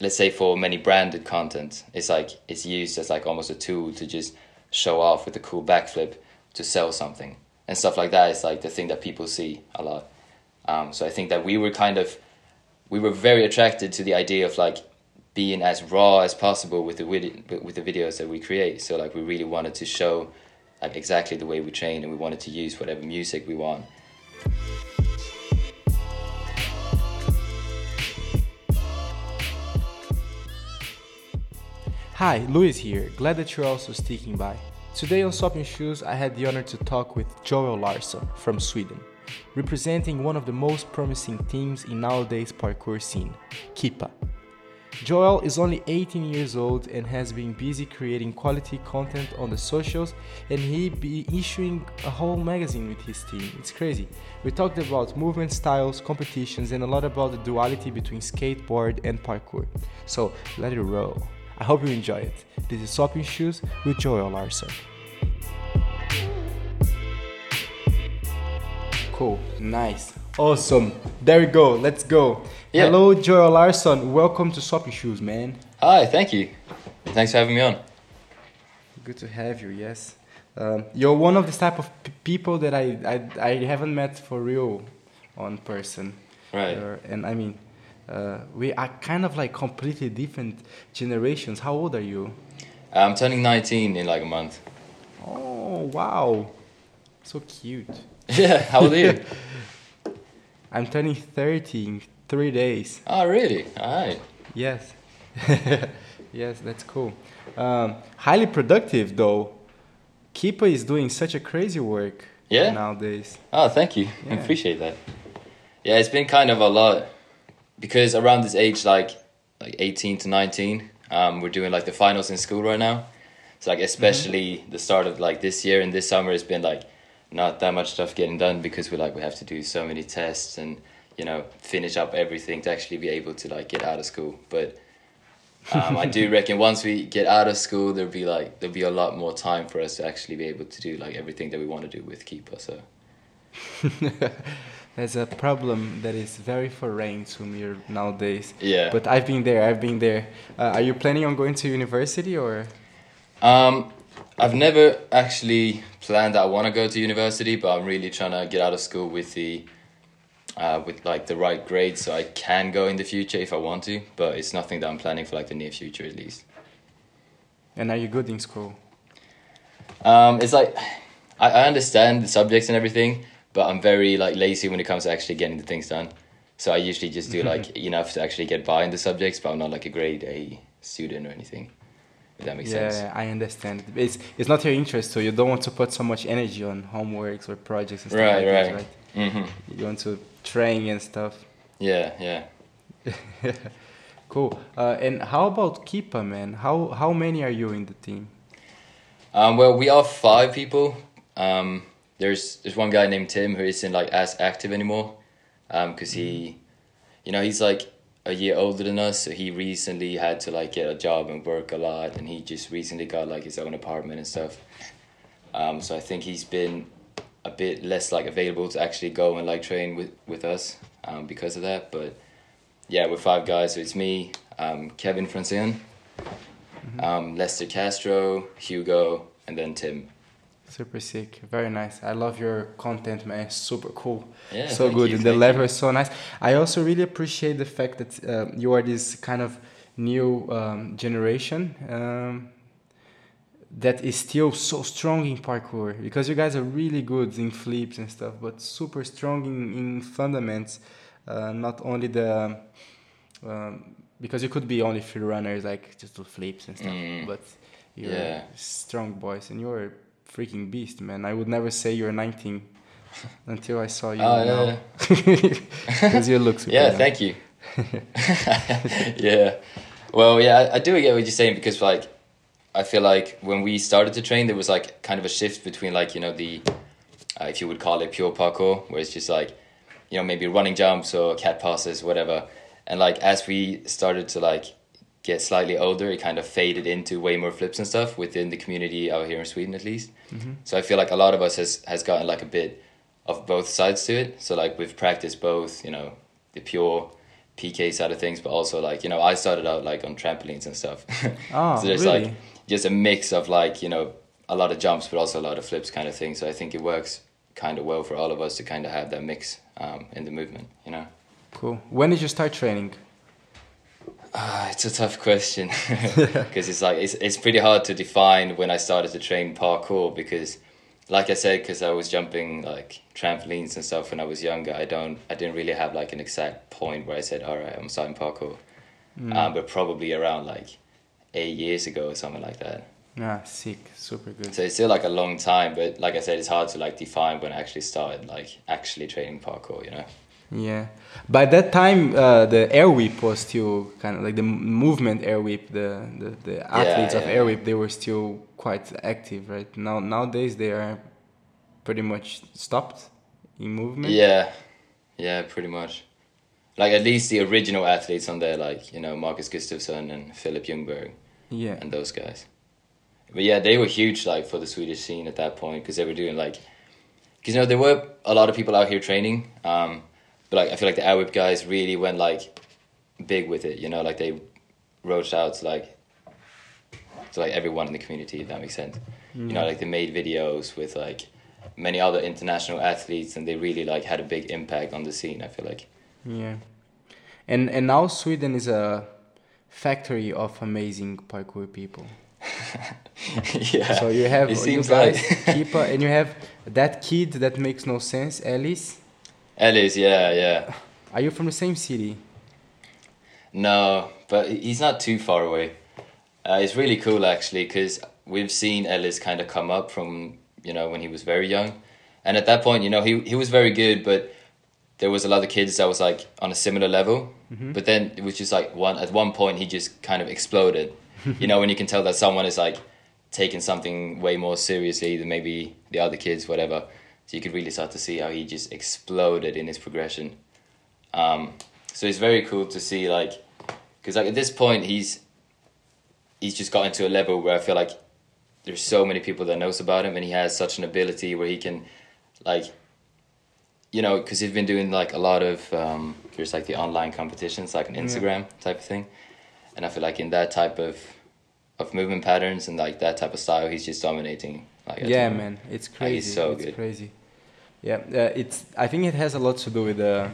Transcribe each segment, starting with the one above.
let's say for many branded content, it's like it's used as like almost a tool to just show off with a cool backflip to sell something and stuff like that is like the thing that people see a lot. Um, so I think that we were kind of we were very attracted to the idea of like being as raw as possible with the with the videos that we create. So like we really wanted to show like exactly the way we train, and we wanted to use whatever music we want. Hi, Luis here. Glad that you're also sticking by. Today on Swapping Shoes, I had the honor to talk with Joel Larsson from Sweden, representing one of the most promising teams in nowadays parkour scene, Kipa. Joel is only 18 years old and has been busy creating quality content on the socials and he be issuing a whole magazine with his team. It's crazy. We talked about movement styles, competitions and a lot about the duality between skateboard and parkour. So let it roll. I hope you enjoy it. This is Swapping Shoes with Joel Larsson. Cool, nice, awesome. There we go. Let's go. Yeah. Hello, Joel Larsson. Welcome to Swapping Shoes, man. Hi, thank you. Thanks for having me on. Good to have you. Yes, um, you're one of the type of p- people that I, I I haven't met for real, on person. Right. You're- and I mean, uh, we are kind of like completely different generations. How old are you? I'm turning 19 in like a month. Oh wow, so cute. Yeah, how old are you? I'm turning 30 in three days. oh, really? All right. Yes. yes, that's cool. Um, highly productive though. Kipa is doing such a crazy work Yeah? nowadays. Oh, thank you. I appreciate that. Yeah, it's been kind of a lot because around this age, like like 18 to 19, um, we're doing like the finals in school right now. So like especially the start of like this year and this summer has been like not that much stuff getting done because we like we have to do so many tests and you know finish up everything to actually be able to like get out of school. But um, I do reckon once we get out of school, there'll be like there'll be a lot more time for us to actually be able to do like everything that we want to do with Kipa. So. There's a problem that is very foreign to me nowadays. Yeah. But I've been there. I've been there. Uh, are you planning on going to university or? Um, I've never actually planned that I want to go to university, but I'm really trying to get out of school with the, uh, with like the right grades, so I can go in the future if I want to. But it's nothing that I'm planning for like the near future at least. And are you good in school? Um, it's like I, I understand the subjects and everything, but I'm very like lazy when it comes to actually getting the things done. So I usually just do like enough to actually get by in the subjects, but I'm not like a grade A student or anything. If that makes yeah, sense. Yeah, I understand. It's it's not your interest, so you don't want to put so much energy on homeworks or projects and stuff Right, like that, right. right? hmm You want to train and stuff. Yeah, yeah. cool. Uh, and how about Kipa, man? How how many are you in the team? Um, well, we are five people. Um, there's there's one guy named Tim who isn't like as active anymore, because he, you know, he's like a year older than us, so he recently had to like get a job and work a lot, and he just recently got like his own apartment and stuff. Um, so I think he's been a bit less like available to actually go and like train with with us um, because of that. But yeah, we're five guys. So it's me, um, Kevin Francione, um, Lester Castro, Hugo, and then Tim. Super sick. Very nice. I love your content, man. Super cool. Yeah, so good. you, the level you. is so nice. I also really appreciate the fact that uh, you are this kind of new um, generation um, that is still so strong in parkour because you guys are really good in flips and stuff, but super strong in, in fundamentals. Uh, not only the um, because you could be only free runners like just do flips and stuff, Mm. but you're Yeah. strong boys and you're freaking beast, man. I would never say you're 19 until I saw you Oh, now. yeah. Because you look super Yeah, young. thank you. yeah. Well, yeah, I, I do get what you're saying because like I feel like when we started to train, there was like kind of a shift between like you know the uh, if you would call it pure parkour, where it's just like you know maybe running jumps or cat passes, whatever. And like as we started to like get slightly older, it kind of faded into way more flips and stuff within the community out here in Sweden, at least. So I feel like a lot of us has has gotten like a bit of both sides to it. So like we've practiced both, you know, the pure PK side of things, but also like you know I started out like on trampolines and stuff. Oh, so there's really? like just a mix of like you know a lot of jumps, but also a lot of flips kind of thing. So I think it works kind of well for all of us to kind of have that mix um, in the movement. You know. Cool. When did you start training? Ah, it's a tough question because it's like it's it's pretty hard to define when I started to train parkour because, like I said, because I was jumping like trampolines and stuff when I was younger. I don't I didn't really have like an exact point where I said, all right, I'm starting parkour, um, but probably around like eight years ago or something like that. Yeah, sick. Super good. So it's still like a long time, but like I said, it's hard to like define when I actually started like actually training parkour. You know. Yeah. By that time, uh, the Airwipe was still kind of like the movement Airwipe. The the, the athletes of yeah, Airwipe they were still quite active, right? Now nowadays they are pretty much stopped in movement. Yeah, yeah, pretty much. Like at least the original athletes on there, like you know Marcus Gustafsson and Philip Jungberg. Yeah. and those guys. But yeah, they were huge like for the Swedish scene at that point because they were doing like, because you know there were a lot of people out here training, um, but like I feel like the whip guys really went like big with it. You know, like they wrote it out to like to like everyone in the community. If that makes sense. You know, mm. like they made videos with like many other international athletes, and they really like had a big impact on the scene. I feel like. Yeah. And and now Sweden is a factory of amazing parkour people. yeah. So you have It you seems guys, like Kipa, and you have that kid that makes no sense, Alice. Ellis. Yeah, yeah. Are you from the same city? No, but he's not too far away. Uh, it's really cool actually because we've seen Ellis kind of come up from you know when he was very young, and at that point you know he he was very good, but there was a lot of kids that was like on a similar level. But then it was just like one at one point he just kind of exploded. you know when you can tell that someone is like taking something way more seriously than maybe the other kids, whatever. So you could really start to see how he just exploded in his progression. Um, so it's very cool to see like because like at this point he's he's just gotten to a level where I feel like there's so many people that knows about him and he has such an ability where he can like you know because he's been doing like a lot of um, there's like the online competitions like an Instagram type of thing and I feel like in that type of of movement patterns and like that type of style he's just dominating like yeah, man, it's Like, crazy. he's so it's good. crazy. Yeah, uh, it's. I think it has a lot to do with the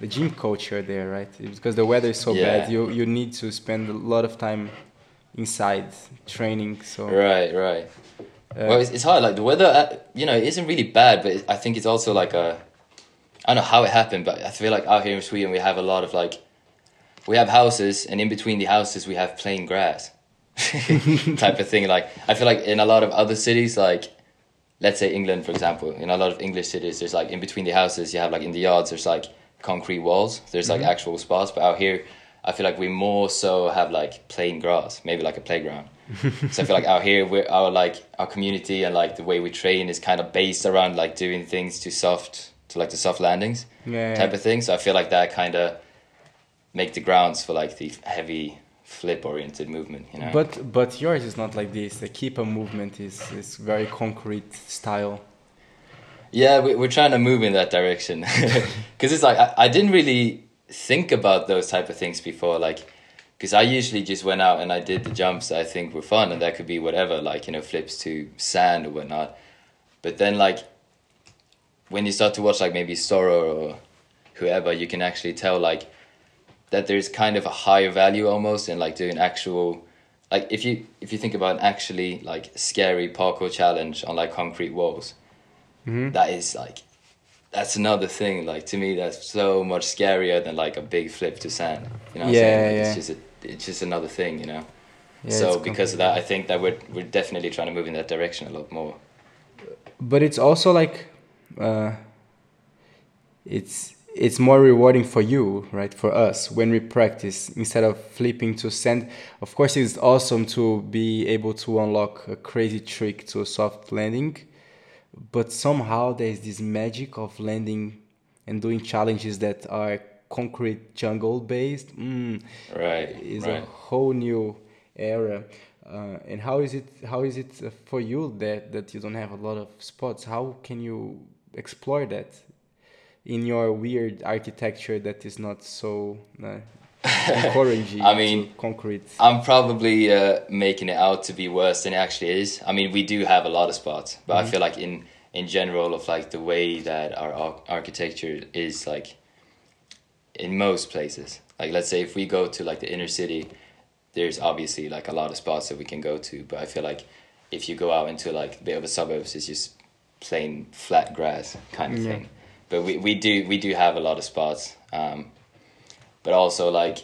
the gym culture there, right? Because the weather is so bad. You you need to spend a lot of time inside training. So Right, right. uh, well, it's, it's hard. Like the weather, uh, you know, it isn't really bad, but it, I think it's also like a. I don't know how it happened, but I feel like out here in Sweden we have a lot of like, we have houses, and in between the houses we have plain grass, type of thing. Like I feel like in a lot of other cities, like, let's say England for example, in a lot of English cities, there's like in between the houses you have like in the yards there's like concrete walls. There's like mm-hmm. actual spots, but out here. I feel like we more so have like plain grass, maybe like a playground. so I feel like out here, we're our like our community and like the way we train is kind of based around like doing things to soft to like the soft landings yeah, type of thing. So I feel like that kind of make the grounds for like the heavy flip oriented movement. You know. But but yours is not like this. The Kipa movement is is very concrete style. Yeah, we, we're trying to move in that direction because it's like I, I didn't really think about those type of things before, like because I usually just went out and I did the jumps I think were fun, and that could be whatever, like you know flips to sand or whatnot. But then like when you start to watch like maybe Storror or whoever, you can actually tell like that there's kind of a higher value almost in like doing actual like if you if you think about an actually like scary parkour challenge on like concrete walls Mhm. that is like that's another thing like to me that's so much scarier than like a big flip to sand you know what Yeah, I'm saying? yeah. it's just a, it's just another thing you know Yeah, so because of that i think that we're we're definitely trying to move in that direction a lot more but it's also like uh, it's it's more rewarding for you right for us when we practice instead of flipping to send of course it's awesome to be able to unlock a crazy trick to a soft landing but somehow there's this magic of landing and doing challenges that are concrete jungle based mm, right is right a whole new era. Uh, and how is it? How is it for you that that you don't have a lot of spots? How can you explore that? In your weird architecture that is not so uh, encouraging I mean, concrete. I'm probably uh, making it out to be worse than it actually is. I mean, we do have a lot of spots, but Mm-hmm. I feel like in in general of like the way that our ar- architecture is like in most places. Like let's say if we go to like the inner city, there's obviously like a lot of spots that we can go to, but I feel like if you go out into like a bit of a suburbs, it's just plain flat grass kind of Yeah. thing. But we, we do we do have a lot of spots. Um, but also like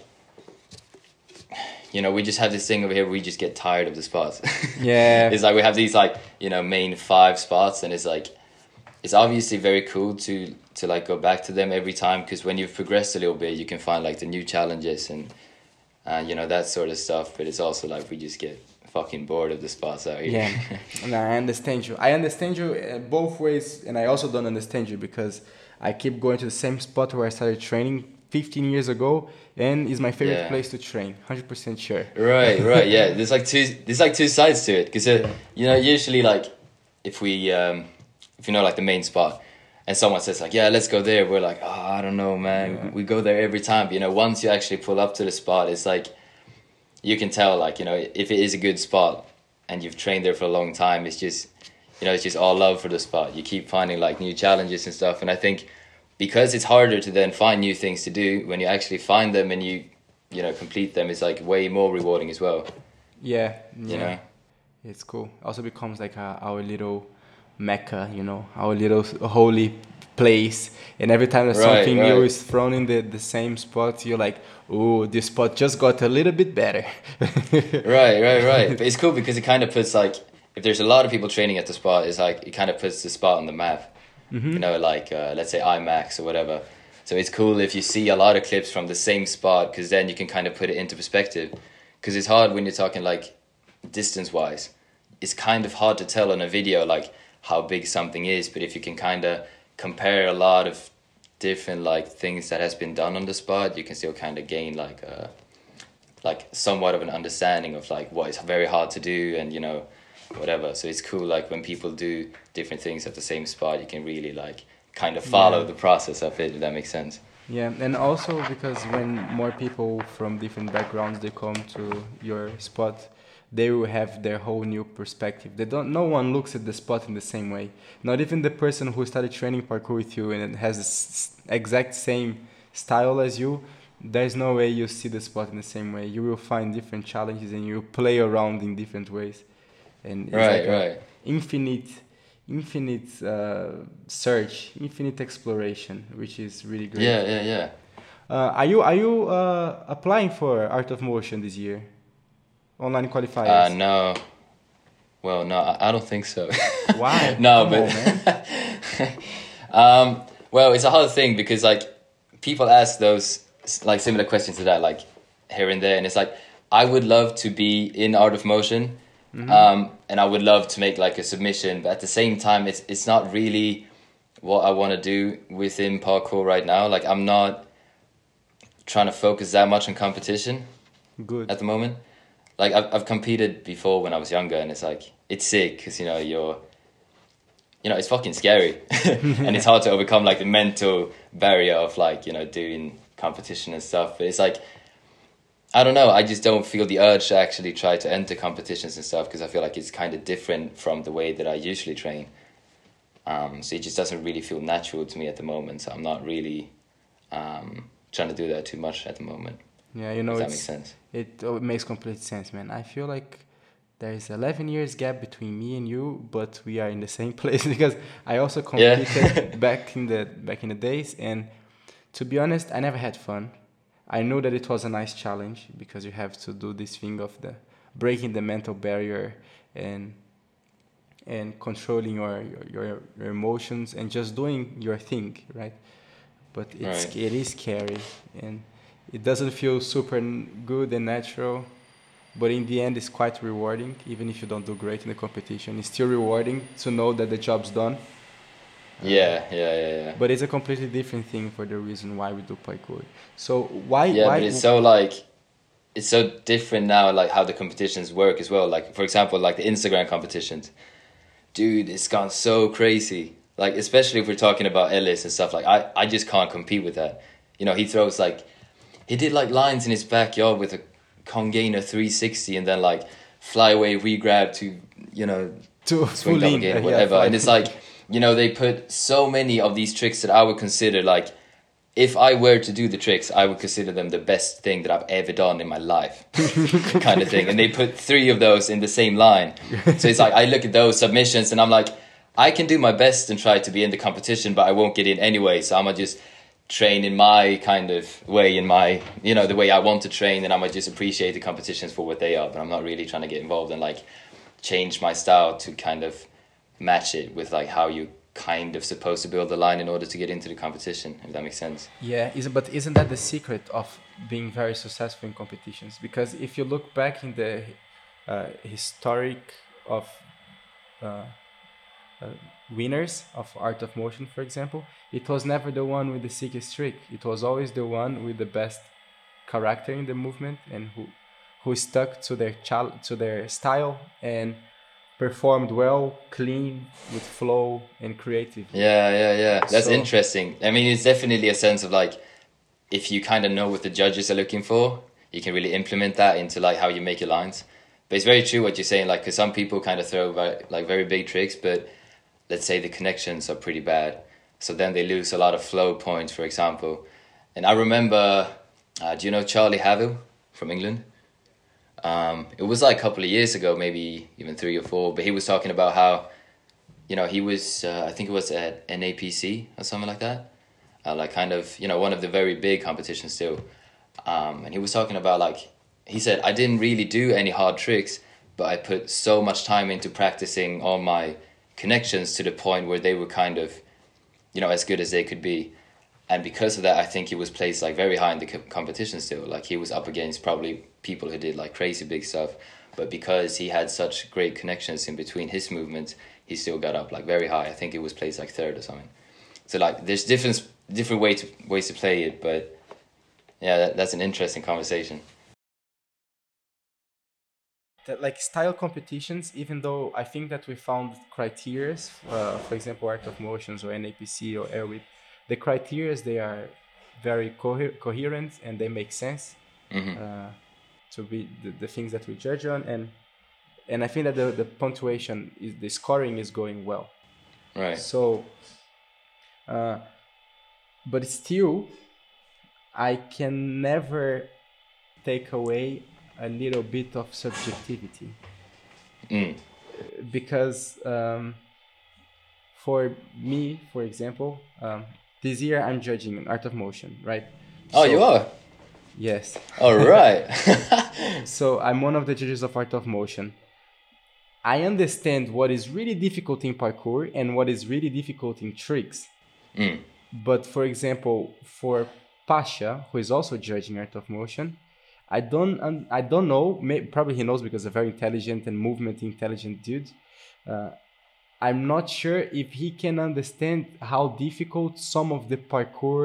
you know, we just have this thing over here. Where we just get tired of the spots. Yeah. it's like we have these like you know main five spots, and it's like it's obviously very cool to to like go back to them every time because when you've progressed a little bit, you can find like the new challenges and uh, you know that sort of stuff. But it's also like we just get fucking bored of the spots out here. Yeah, no, I understand you. I understand you uh, both ways, and I also don't understand you because I keep going to the same spot where I started training 15 years ago, and is my favorite Yeah. place to train. 100% sure. Right, right, yeah. There's like two. There's like two sides to it because uh, Yeah. you know usually like if we um, if you know like the main spot and someone says like yeah let's go there we're like oh I don't know man Yeah. we go there every time but you know once you actually pull up to the spot it's like you can tell like you know if it is a good spot and you've trained there for a long time it's just you know it's just all love for the spot you keep finding like new challenges and stuff and I think because it's harder to then find new things to do when you actually find them and you you know complete them it's like way more rewarding as well Yeah, you yeah. know It's cool. Also becomes like a, our little mecca, you know, our little holy place. And every time that Right, something new right. is thrown in the, the same spot, you're like, oh, this spot just got a little bit better. right right right but it's cool because it kind of puts like if there's a lot of people training at the spot it's like it kind of puts the spot on the map you know like uh, let's say imax or whatever so it's cool if you see a lot of clips from the same spot because then you can kind of put it into perspective because it's hard when you're talking like distance wise it's kind of hard to tell on a video like how big something is but if you can kind of compare a lot of different like things that has been done on the spot you can still kind of gain like a like somewhat of an understanding of like what is very hard to do and you know whatever so it's cool like when people do different things at the same spot you can really like kind of follow Yeah. the process of it if that makes sense Yeah, and also because when more people from different backgrounds they come to your spot, they will have their whole new perspective. They don't. No one looks at the spot in the same way. Not even the person who started training parkour with you and has the exact same style as you. There's no way you see the spot in the same way. You will find different challenges and you play around in different ways. And it's right like right infinite infinite uh, search infinite exploration which is really great yeah yeah yeah uh, are you are you uh, applying for Art of Motion this year? Online uh, qualifiers. no well no I, I don't think so Why? no Come but on, um well it's a hard thing because like people ask those like similar questions to that like here and there and it's like i would love to be in art of motion um and i would love to make like a submission but at the same time it's it's not really what i want to do within parkour right now like i'm not trying to focus that much on competition Good. at the moment. Like I've I've competed before when I was younger, and it's like it's sick because you know you're, you know, it's fucking scary, and it's hard to overcome like the mental barrier of like you know doing competition and stuff. But it's like, I don't know. I just don't feel the urge to actually try to enter competitions and stuff because I feel like it's kind of different from the way that I usually train. Um, so it just doesn't really feel natural to me at the moment. So I'm not really um, trying to do that too much at the moment. Yeah, you know, that makes sense. it, oh, it makes complete sense, man. I feel like there is 11 years gap between me and you, but we are in the same place because I also Yeah. competed back in the back in the days, and to be honest, I never had fun. I know that it was a nice challenge because you have to do this thing of the breaking the mental barrier and and controlling your your, your, your emotions and just doing your thing, right? But it's Right. it is scary and it doesn't feel super good and natural. But in the end, it's quite rewarding. Even if you don't do great in the competition, it's still rewarding to know that the job's done. Uh, yeah, yeah, yeah, yeah. But it's a completely different thing for the reason why we do parkour. So why yeah, why but it's so like it's so different now, like how the competitions work as well. Like for example, like the Instagram competitions, dude, it's gone so crazy. like especially if we're talking about Ellis and stuff like I I just can't compete with that. You know, he throws like he did like lines in his backyard with a Congainer 360 and then like flyaway regrab to you know To swing full double in, gain, uh, yeah, whatever. fly- and it's like you know they put so many of these tricks that I would consider like if I were to do the tricks, I would consider them the best thing that I've ever done in my life, kind of thing. And they put three of those in the same line, so it's like I look at those submissions and I'm like, I can do my best and try to be in the competition, but I won't get in anyway. So I'm gonna just train in my kind of way, in my you know the way I want to train, and I might just appreciate the competitions for what they are. But I'm not really trying to get involved and like change my style to kind of match it with like how you kind of supposed to build the line in order to get into the competition if that makes sense Yeah, isn't but isn't that the secret of being very successful in competitions? Because if you look back in the uh, historic of uh, uh, winners of Art of Motion, for example, it was never the one with the sickest trick. It was always the one with the best character in the movement and who who stuck to their chal- to their style and performed well, clean, with flow and creative. yeah yeah yeah that's So- interesting i mean it's definitely a sense of like if you kind of know what the judges are looking for you can really implement that into like how you make your lines but it's very true what you're saying like because some people kind of throw very, like very big tricks but let's say the connections are pretty bad so then they lose a lot of flow points for example and i remember uh, do you know charlie havill from england um, it was like a couple of years ago, maybe even three or four. But he was talking about how, you know, he was uh, I think it was at NAPC or something like that, uh, like kind of you know one of the very big competitions still. Um, and he was talking about like he said I didn't really do any hard tricks, but I put so much time into practicing all my connections to the point where they were kind of, you know, as good as they could be. And because of that, I think he was placed like very high in the co- competition still. Like he was up against probably people who did like crazy big stuff, but because he had such great connections in between his movements, he still got up like very high. I think it was placed like third or something. So like there's different different way to ways to play it, but yeah, that, that's an interesting conversation. That like style competitions even though i think that we found criteria uh, for example art of motions or napc or Airwipe the criteria they are very coher- coherent and they make sense Mhm. uh, to be the, the things that we judge on and and i think that the, the punctuation is the scoring is going well Right. so, uh, but still, I can never take away a little bit of subjectivity Mm. because um, for me, for example, um, this year I'm judging an Art of Motion, right? Oh, So- you are. Yes. All right. So I'm one of the judges of Art of Motion. I understand what is really difficult in parkour and what is really difficult in tricks. Mm. But for example, for Pasha, who is also judging Art of Motion, I don't I don't know. May- probably he knows because a very intelligent and movement intelligent dude. Uh, I'm not sure if he can understand how difficult some of the parkour,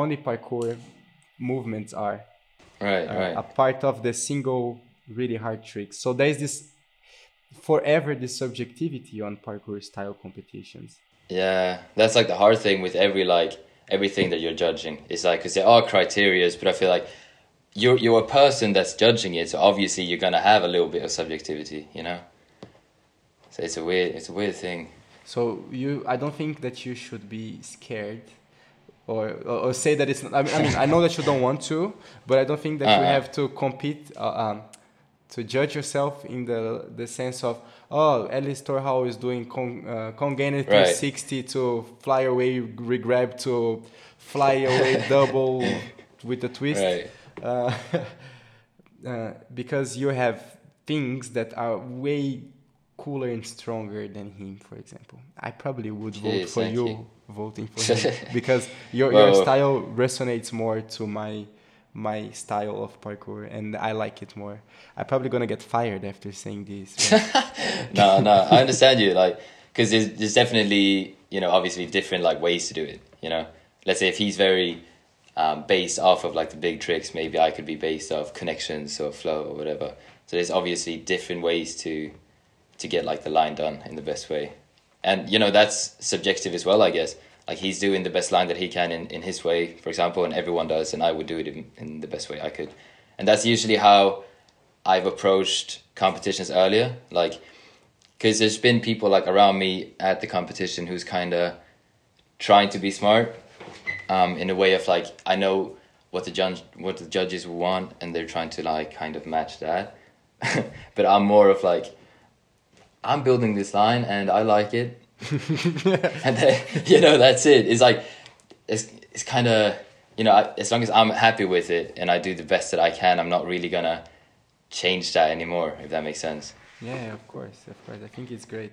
only parkour movements are right. uh, Right. a part of the single really hard tricks. So there's this forever this subjectivity on parkour style competitions. Yeah, that's like the hard thing with every like everything that you're judging. It's like because there are criterias, but I feel like you're you're a person that's judging it, so obviously you're gonna have a little bit of subjectivity, you know. So it's a weird, it's a weird thing. So you, I don't think that you should be scared, or or, say that it's. Not, I, mean, I mean, I know that you don't want to, but I don't think that you Uh-uh. have to compete, uh, um, to judge yourself in the the sense of oh, Ellis Torhall is doing con, uh, congainer 360 to fly away regrab to fly away double with a twist. Right. Uh, uh, because you have things that are way cooler and stronger than him, for example. I probably would vote for you, you. voting for him because your your style resonates more to my my style of parkour and I like it more. I'm probably gonna get fired after saying this. no, no, I understand you. Like, because there's, there's definitely, you know, obviously different like ways to do it. You know, let's say if he's very um, based off of like the big tricks, maybe I could be based off connections or flow or whatever. So there's obviously different ways to to get like the line done in the best way. and you know that's subjective as well, I guess. Like he's doing the best line that he can in, in his way, for example, and everyone does, and I would do it in, in the best way I could, and that's usually how I've approached competitions earlier, like because there's been people like around me at the competition who's kind of trying to be smart, um, in a way of like I know what the judge what the judges want, and they're trying to like kind of match that, but I'm more of like I'm building this line and I like it, and then, you know that's it. It's like it's it's kind of you know I, as long as I'm happy with it and I do the best that I can, I'm not really gonna change that anymore. If that makes sense. Yeah, of course, of course. I think it's great,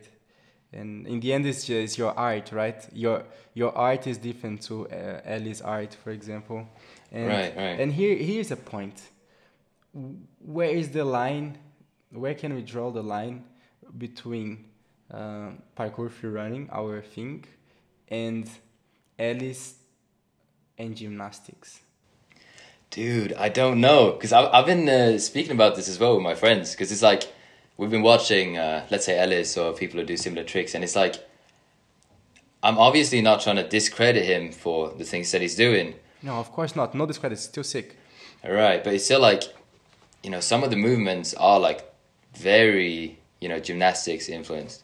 and in the end, it's just your art, right? Your your art is different to uh, Ellie's art, for example. And, Right, right. And here here's a point. Where is the line? Where can we draw the line between uh, parkour free running, our thing, and Ellie's and gymnastics? Dude, I don't know because I've I've been uh, speaking about this as well with my friends because it's like we've been watching, uh, let's say Ellis or people who do similar tricks, and it's like I'm obviously not trying to discredit him for the things that he's doing, No, of course not. No discredit. It's still sick. right? But it's still like, you know, some of the movements are like very, you know, gymnastics influenced.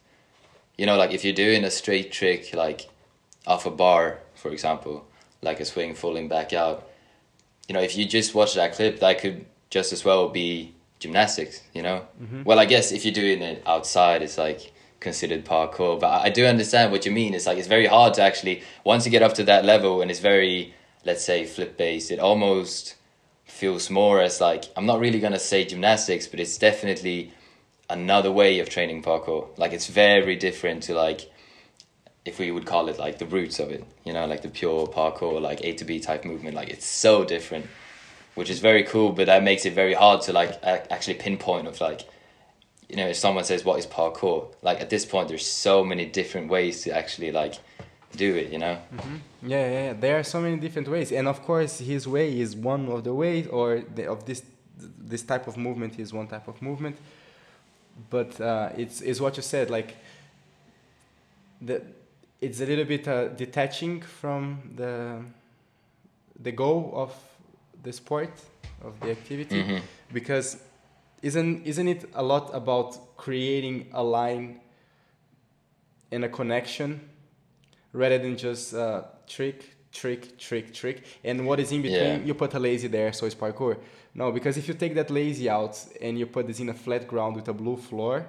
You know, like if you're doing a straight trick like off a bar, for example, like a swing falling back out, you know, if you just watch that clip, that could just as well be gymnastics, you know? Mm-hmm. Well, I guess if you're doing it outside, it's like considered parkour, but I do understand what you mean. It's like it's very hard to actually, once you get up to that level and it's very, let's say, flip based, it almost feels more as like, I'm not really gonna say gymnastics, but it's definitely another way of training parkour. Like it's very different to like, if we would call it like the roots of it, you know, like the pure parkour, like A to B type movement, like it's so different, which is very cool. But that makes it very hard to like actually pinpoint of like, you know, if someone says what is parkour, like at this point, there's so many different ways to actually like do it, you know. Yeah, yeah, yeah. There are so many different ways, and of course, his way is one of the ways, or the, of this this type of movement is one type of movement. But uh, it's it's what you said, like the it's a little bit uh, detaching from the the goal of the sport of the activity Mhm. because isn't isn't it a lot about creating a line and a connection rather than just uh, trick trick trick trick and what is in between Yeah. you put a lazy there so it's parkour no because if you take that lazy out and you put this in a flat ground with a blue floor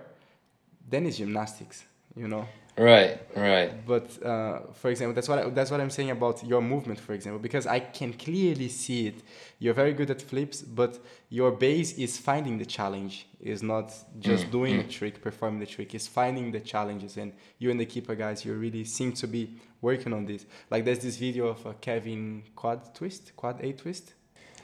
then it's gymnastics you know Right, right. but uh, for example, that's what I, that's what I'm saying about your movement, for example, because I can clearly see it. You're very good at flips, but your base is finding the challenge. Is not just Mm, doing mm. a trick, performing the trick. Is finding the challenges, and you and the Kipa guys, you really seem to be working on this. Like there's this video of a Kevin quad twist, quad A twist,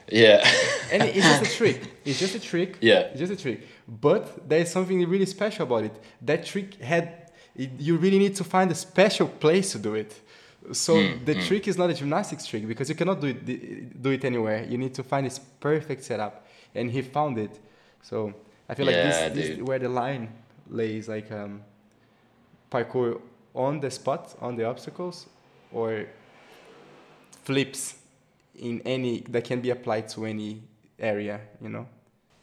Yeah. and it's just a trick. It's just a trick. Yeah. It's just a trick. But there's something really special about it. That trick had, it, you really need to find a special place to do it. So Mm, the mm. trick is not a gymnastics trick because you cannot do it, do it anywhere. You need to find this perfect setup. And he found it. So I feel like this, this where the line lays, like um, parkour on the spot, on the obstacles, or flips in any that can be applied to any area, you know?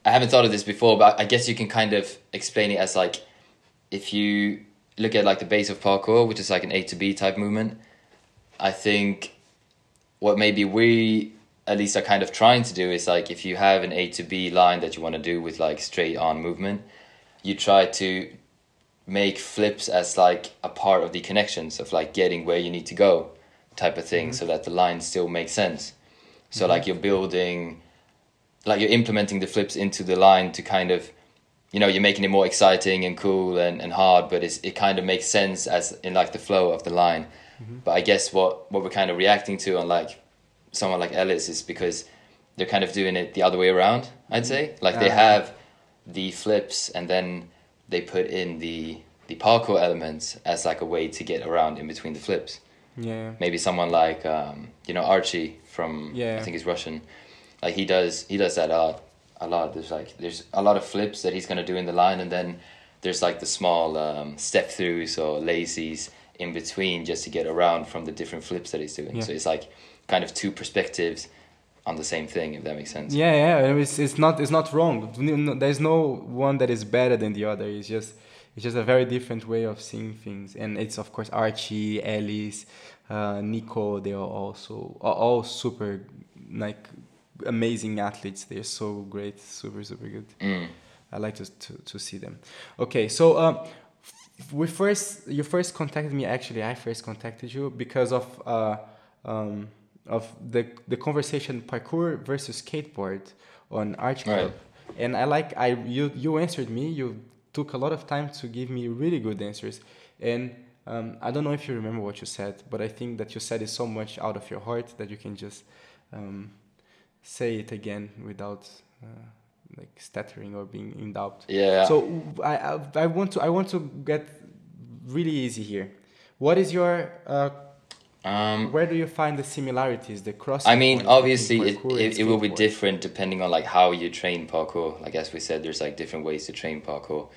I haven't thought of this before, but I guess you can kind of explain it as like if you look at like the base of parkour, which is like an A to B type movement. I think what maybe we at least are kind of trying to do is like if you have an A to B line that you want to do with like straight on movement, you try to make flips as like a part of the connections of like getting where you need to go type of thing mm-hmm. so that the line still makes sense. So mm-hmm. like you're building like you're implementing the flips into the line to kind of you know you're making it more exciting and cool and, and hard but it's, it kind of makes sense as in like the flow of the line but i guess what what we're kind of reacting to on like someone like ellis is because they're kind of doing it the other way around i'd say like they Ah. have the flips and then they put in the the parkour elements as like a way to get around in between the flips Yeah. maybe someone like um, you know Archie from Yeah. I think he's Russian. Like he does he does that a lot. A lot. There's like there's a lot of flips that he's gonna do in the line, and then there's like the small um, step throughs or lazies in between just to get around from the different flips that he's doing. Yeah. So it's like kind of two perspectives on the same thing, if that makes sense. Yeah, yeah, it's, it's not it's not wrong. There's no one that is better than the other. It's just it's just a very different way of seeing things. And it's of course Archie, Ellis, uh, Nico. They are also are all super like amazing athletes. They're so great, super super good. Mm. I like to, to, to see them. Okay, so um, we first you first contacted me. Actually, I first contacted you because of uh, um, of the the conversation parkour versus skateboard on Arch Club, Right. and I like I you you answered me. You took a lot of time to give me really good answers, and um, I don't know if you remember what you said, but I think that you said it so much out of your heart that you can just um, say it again without. Uh, like stuttering or being in doubt. Yeah. So I, I I want to I want to get really easy here. What is your uh, um, where do you find the similarities, the cross? I mean, obviously, it, it, it will be different depending on like how you train parkour. Like as we said, there's like different ways to train parkour.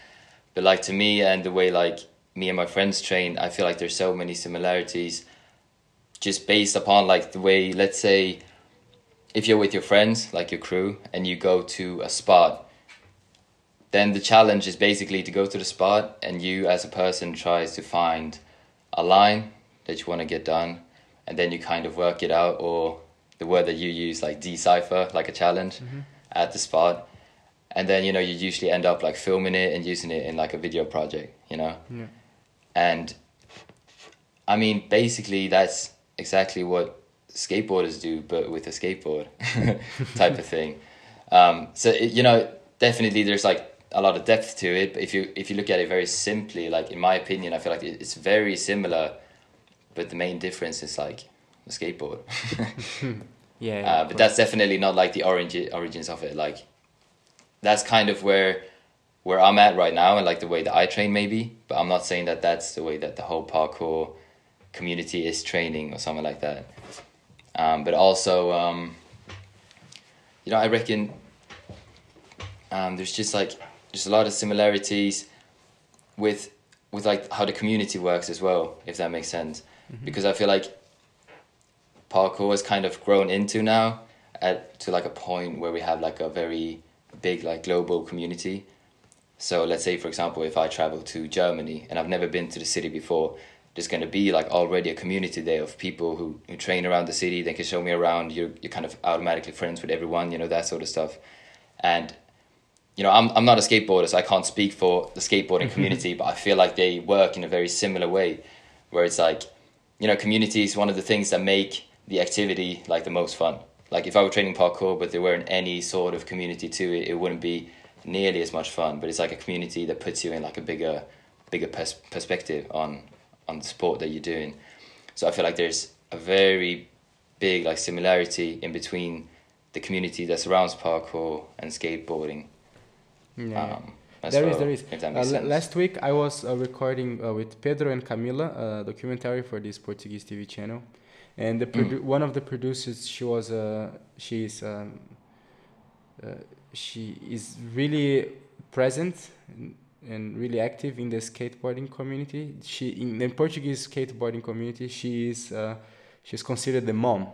But like to me and the way like me and my friends train, I feel like there's so many similarities, just based upon like the way. Let's say, if you're with your friends, like your crew, and you go to a spot. Then the challenge is basically to go to the spot, and you as a person tries to find a line that you want to get done, and then you kind of work it out, or the word that you use, like decipher, like a challenge mm-hmm. at the spot. And then, you know, you usually end up like filming it and using it in like a video project, you know? Yeah. And I mean, basically, that's exactly what skateboarders do, but with a skateboard type of thing. Um, so, it, you know, definitely there's like a lot of depth to it. But if you if you look at it very simply, like in my opinion, I feel like it's very similar, but the main difference is like the skateboard. Yeah. uh, but that's definitely not like the origin origins of it. Like that's kind of where where I'm at right now, and like the way that I train, maybe. But I'm not saying that that's the way that the whole parkour community is training or something like that. Um, but also, um, you know, I reckon um, there's just like just a lot of similarities with with like how the community works as well, if that makes sense. Because I feel like parkour has kind of grown into now at to like a point where we have like a very big like global community. So let's say for example if I travel to Germany and I've never been to the city before, there's gonna be like already a community there of people who, who train around the city, they can show me around, you're you're kind of automatically friends with everyone, you know, that sort of stuff. And you know, I'm I'm not a skateboarder, so I can't speak for the skateboarding community, but I feel like they work in a very similar way, where it's like, you know, community is one of the things that make the activity like the most fun. Like if I were training parkour, but there weren't any sort of community to it, it wouldn't be nearly as much fun. But it's like a community that puts you in like a bigger, bigger pers- perspective on on the sport that you're doing. So I feel like there's a very big like similarity in between the community that surrounds parkour and skateboarding. Yeah. Um, There is, well, there is. Uh, last week I was uh, recording uh, with Pedro and Camila a documentary for this Portuguese TV channel, and the Mm. one of the producers she was uh, she is um, uh, she is really present and- really active in the skateboarding community. She in the Portuguese skateboarding community she is uh, she's considered the mom.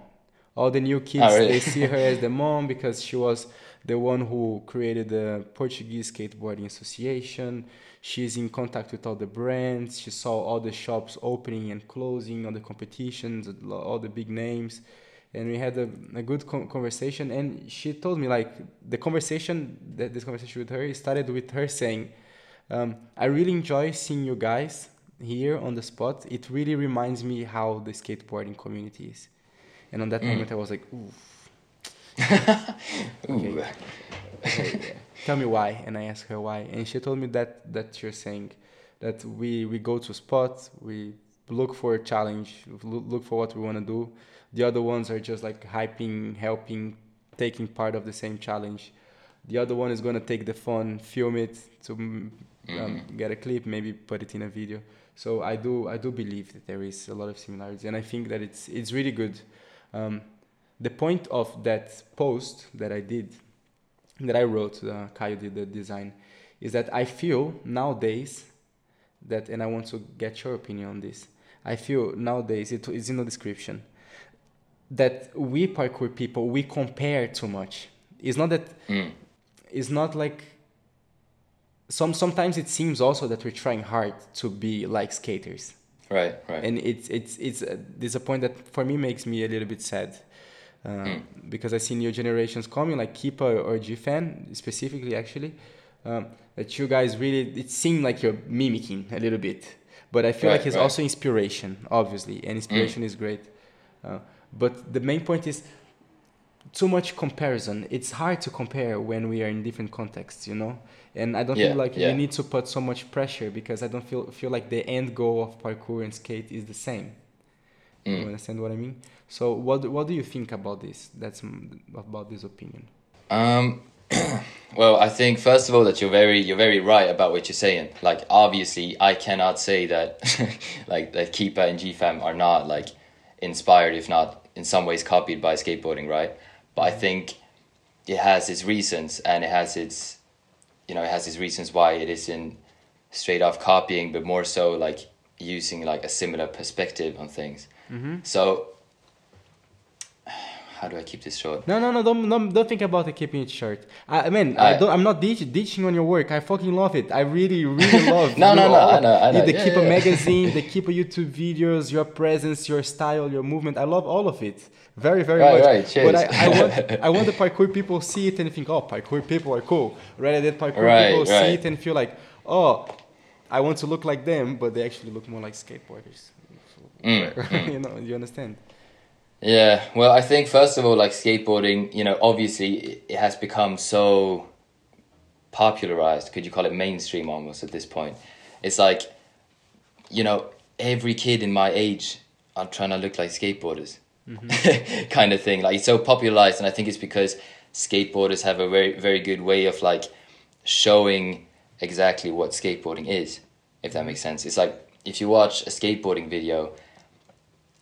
All the new kids Oh, really? they see her as the mom because she was the one who created the Portuguese Skateboarding Association. She's in contact with all the brands. She saw all the shops opening and closing, all the competitions, all the big names. And we had a, a good con- conversation. And she told me, like, the conversation, that this conversation with her, started with her saying, um, I really enjoy seeing you guys here on the spot. It really reminds me how the skateboarding community is. And on that Mm. moment, I was like, Ooh. okay. okay, tell me why and i asked her why and she told me that that you're saying that we we go to spots we look for a challenge look, for what we want to do the other ones are just like hyping helping taking part of the same challenge the other one is going to take the phone film it to mm, um, get a clip maybe put it in a video so i do i do believe that there is a lot of similarities and i think that it's it's really good um, the point of that post that i did that I wrote, uh, Caio did the design, is that I feel nowadays that, and I want to get your opinion on this. I feel nowadays it is in the description that we parkour people we compare too much. It's not that. Mm. It's not like. Some sometimes it seems also that we're trying hard to be like skaters. Right, right. And it's it's it's uh, this a point that for me makes me a little bit sad. Uh, Mm. Because I see new generations coming, like Kipa or GFAM specifically, actually, um, that you guys really, it seemed like you're mimicking a little bit. But I feel Right, like it's right. also inspiration, obviously, and inspiration Mm. is great. Uh, but the main point is too much comparison. It's hard to compare when we are in different contexts, you know. And I don't Yeah, feel like yeah. you need to put so much pressure because I don't feel feel like the end goal of parkour and skate is the same. You Mm. understand what I mean? So what do- what do you think about this? That's mm, about this opinion. Um, well, I think first of all that you're very you're very right about what you're saying. Like obviously, I cannot say that like that Kipa and GFAM are not like inspired, if not in some ways copied by skateboarding, right? But I think it has its reasons, and it has its you know it has its reasons why it isn't straight off copying, but more so like using like a similar perspective on things. Mm-hmm. So. How do I keep this short? No, no, no! Don't, don't, don't think about it keeping it short. I, I mean, I I- don't, I'm not ditch, ditching on your work. I fucking love it. I really, really love. No, no, no, all- I know, I know. The Yeah, Kipa yeah. magazine, the Kipa YouTube videos, your presence, your style, your movement. I love all of it. Very, very Right, much. right, cheers. But I, I want, I want the parkour people see it and think, oh, parkour people are cool. Rather than parkour Right, people see it and feel like, oh, I want to look like them, but they actually look more like skateboarders. Mm, you know, you understand? Yeah, well, I think first of all, like skateboarding, you know, obviously it- has become so popularized. Could you call it mainstream almost at this point? It's like, you know, every kid in my age are trying to look like skateboarders, mm-hmm. kind of thing. Like it's so popularized, and I think it's because skateboarders have a very, very good way of like showing exactly what skateboarding is, if that makes sense. It's like if you watch a skateboarding video,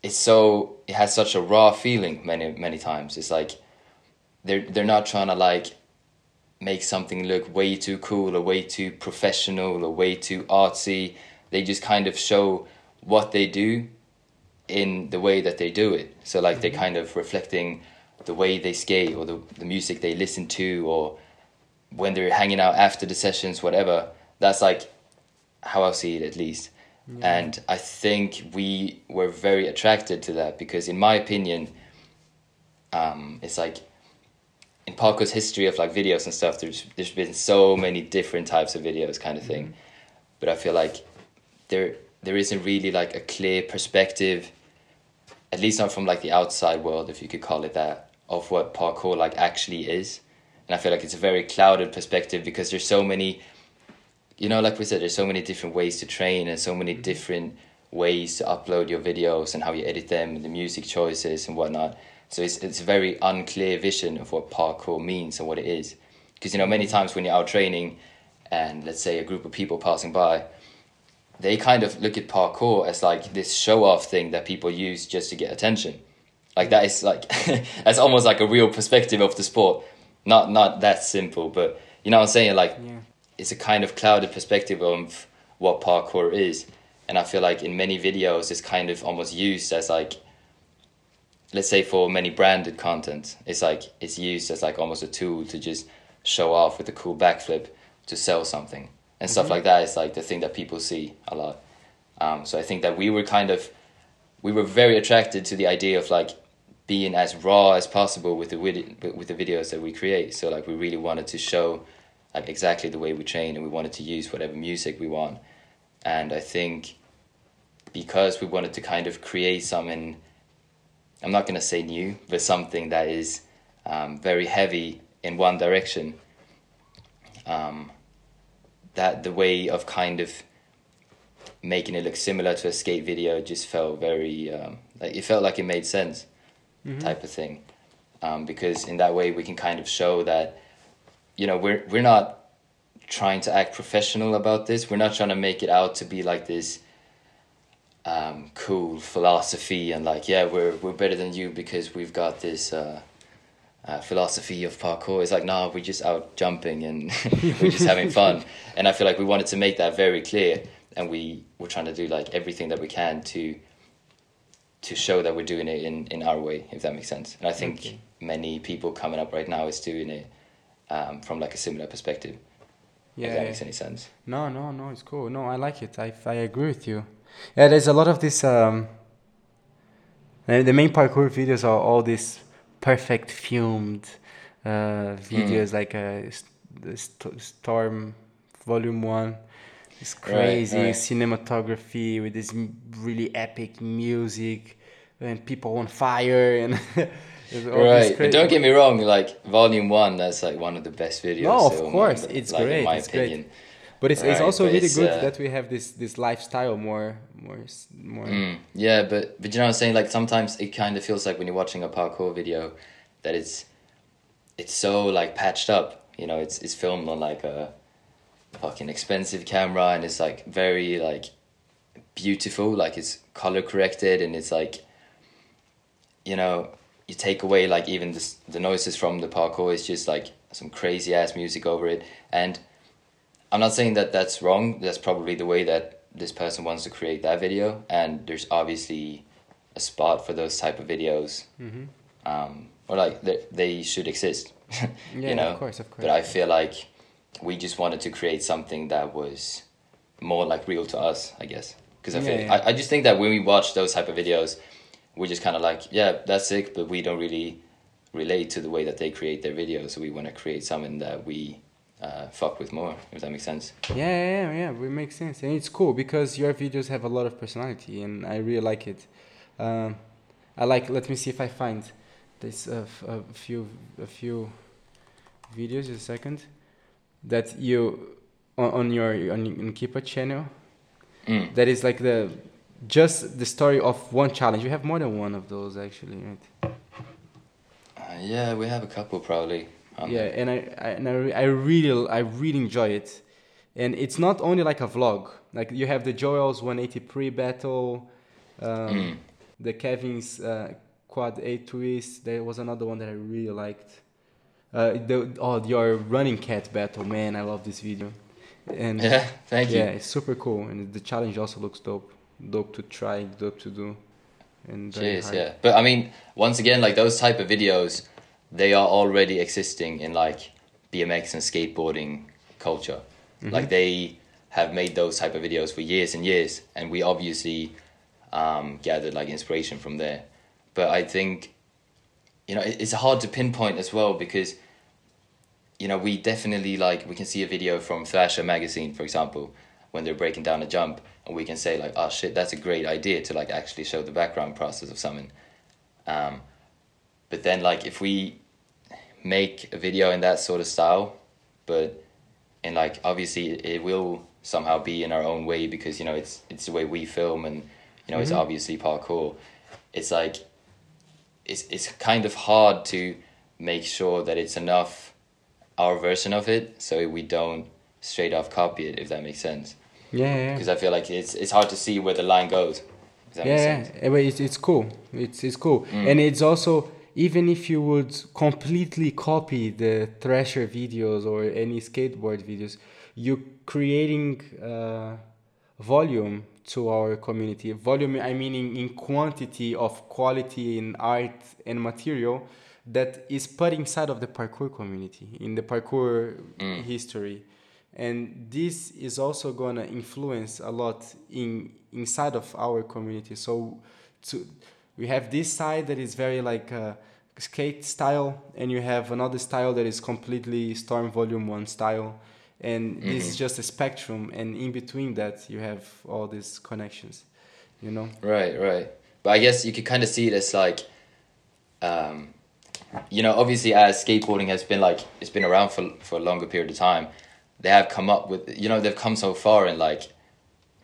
it's so it has such a raw feeling many many times. It's like they're they're not trying to like make something look way too cool or way too professional or way too artsy. They just kind of show what they do in the way that they do it. So like they're mm-hmm. kind of reflecting the way they skate or the, the music they listen to or when they're hanging out after the sessions, whatever. That's like how I see it at least. And I think we were very attracted to that because, in my opinion, um, it's like in parkour's history of like videos and stuff. There's there's been so many different types of videos, kind of thing. But I feel like there there isn't really like a clear perspective, at least not from like the outside world, if you could call it that, of what parkour like actually is. And I feel like it's a very clouded perspective because there's so many you know, like we said, there's so many different ways to train and so many mm-hmm. different ways to upload your videos and how you edit them and the music choices and whatnot. So it's it's a very unclear vision of what parkour means and what it is. Because you know, many mm-hmm. times when you're out training, and let's say a group of people passing by, they kind of look at parkour as like this show off thing that people use just to get attention. Like that is like that's almost like a real perspective of the sport. Not not that simple, but you know what I'm saying? Like Yeah. It's a kind of clouded perspective of what parkour is. And I feel like in many videos it's kind of almost used as like let's say for many branded content, it's like it's used as like almost a tool to just show off with a cool backflip to sell something. And stuff like that is like the thing that people see a lot. Um, so I think that we were kind of we were very attracted to the idea of like being as raw as possible with the with the videos that we create. So like we really wanted to show like exactly the way we train, and we wanted to use whatever music we want. And I think because we wanted to kind of create something, I'm not gonna say new, but something that is um, very heavy in one direction. Um, that the way of kind of making it look similar to a skate video just felt very um, like it felt like it made sense type of thing um, because in that way we can kind of show that you know we're we're not trying to act professional about this we're not trying to make it out to be like this um, cool philosophy and like yeah we're we're better than you because we've got this uh, uh, philosophy of parkour. It's like, nah, we're just out jumping and we're just having fun. And I feel like we wanted to make that very clear, and we were trying to do like everything that we can to to show that we're doing it in in our way, if that makes sense. And I think Okay. many people coming up right now is doing it um, from like a similar perspective. Yeah, if that yeah. makes any sense. No, no, no, it's cool. No, I like it. I, I agree with you. Yeah, there's a lot of this. Um, the main parkour videos are all these perfect filmed uh, videos, like uh, st- st- Storror Volume 1. It's crazy right. cinematography with this really epic music and people on fire and. Right, but don't get me wrong. Like Volume One, that's like one of the best videos. No, of so, course, it's like, great, In my it's great. But it's, it's also really it's, good uh, that we have this this lifestyle more more more. Mm, yeah, but but you know what I'm saying? Like sometimes it kind of feels like when you're watching a parkour video that it's it's so like patched up. You know, it's it's filmed on like a fucking expensive camera and it's like very like beautiful, like it's color corrected and it's like you know, you take away like even the the noises from the parkour it's just like some crazy ass music over it and I'm not saying that that's wrong. That's probably the way that this person wants to create that video, and there's obviously a spot for those type of videos, Mhm. um, or like they, they should exist. Yeah, you know, of course, of course. but I feel like we just wanted to create something that was more like real to us, I guess. Because I feel Yeah, yeah. I, I just think that when we watch those type of videos, we're just kind of like, yeah, that's sick, but we don't really relate to the way that they create their videos. So we want to create something that we uh, fuck with more, if that makes sense. Yeah, yeah, yeah, yeah, it makes sense, and it's cool because your videos have a lot of personality, and I really like it. Um, I like. Let me see if I find this uh, f- a few a few videos. A second. That you on, on your on, on Kipa channel. Mm. That is like the just the story of one challenge. You have more than one of those actually, right? Uh, yeah, we have a couple probably. on yeah and I, I and I, re- I really I really enjoy it and it's not only like a vlog like you have the Joel's 180 pre battle um, Mm. the Kevin's uh, quad 8 twist there was another one that I really liked uh, the, oh your running cat battle man I love this video and Yeah, thank you. yeah it's super cool and the challenge also looks dope dope to try dope to do and Cheers, hard. yeah. But I mean, once again, like those type of videos, they are already existing in like BMX and skateboarding culture. Mm-hmm. Like they have made those type of videos for years and years, and we obviously um, gathered like inspiration from there. But I think, you know, it's hard to pinpoint as well because, you know, we definitely like we can see a video from Thrasher magazine, for example, when they're breaking down a jump, and we can say like, oh shit, that's a great idea to like actually show the background process of something. Um, but then like if we make a video in that sort of style, but and like obviously it, will somehow be in our own way because you know it's it's the way we film and you know it's Mhm. obviously parkour. It's like it's it's kind of hard to make sure that it's enough our version of it so we don't straight off copy it if that makes sense yeah, yeah, yeah. because I feel like it's it's hard to see where the line goes. Yeah, yeah. But it's it's cool. It's it's cool, Mm. and it's also even if you would completely copy the Thrasher videos or any skateboard videos, you're creating uh, volume to our community. Volume, I mean, in, in quantity of quality in art and material that is put inside of the parkour community in the parkour Mm. history and this is also going to influence a lot in inside of our community so to we have this side that is very like uh, skate style and you have another style that is completely Storror volume 1 style and this is Mhm. just a spectrum and in between that you have all these connections you know Right, right. But I guess you could kind of see it as like, um, you know, obviously as skateboarding has been like it's been around for for a longer period of time, they have come up with you know they've come so far in like,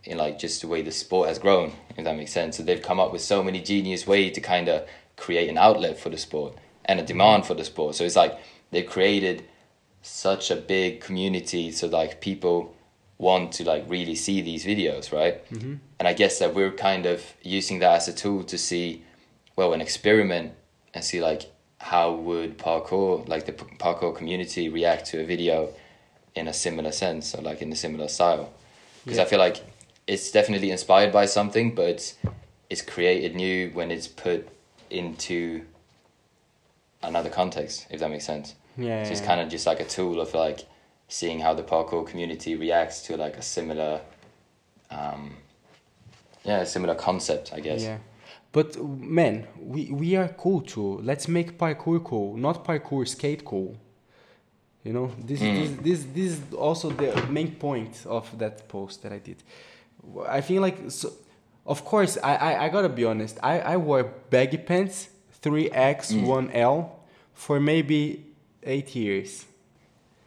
in like just the way the sport has grown, if that makes sense. So they've come up with so many genius ways to kind of create an outlet for the sport and a demand for the sport. So it's like they've created such a big community, so like people want to like really see these videos, right? mm-hmm. and I guess that we're kind of using that as a tool to see, well, an experiment and see like how would parkour like the parkour community react to a video in a similar sense or like in a similar style because Yeah. I feel like it's definitely inspired by something, but it's, it's created new when it's put into another context, if that makes sense. Yeah. So it's kind of just like a tool of like seeing how the parkour community reacts to like a similar, um, yeah, a similar concept, I guess. Yeah. But man, we, we are cool too. Let's make parkour cool, not parkour skate cool. You know, this mm. this this this is also the main point of that post that I did. I feel like so, of course I, I, I gotta be honest. I, I wore baggy pants, three X, mm. one L, for maybe eight years.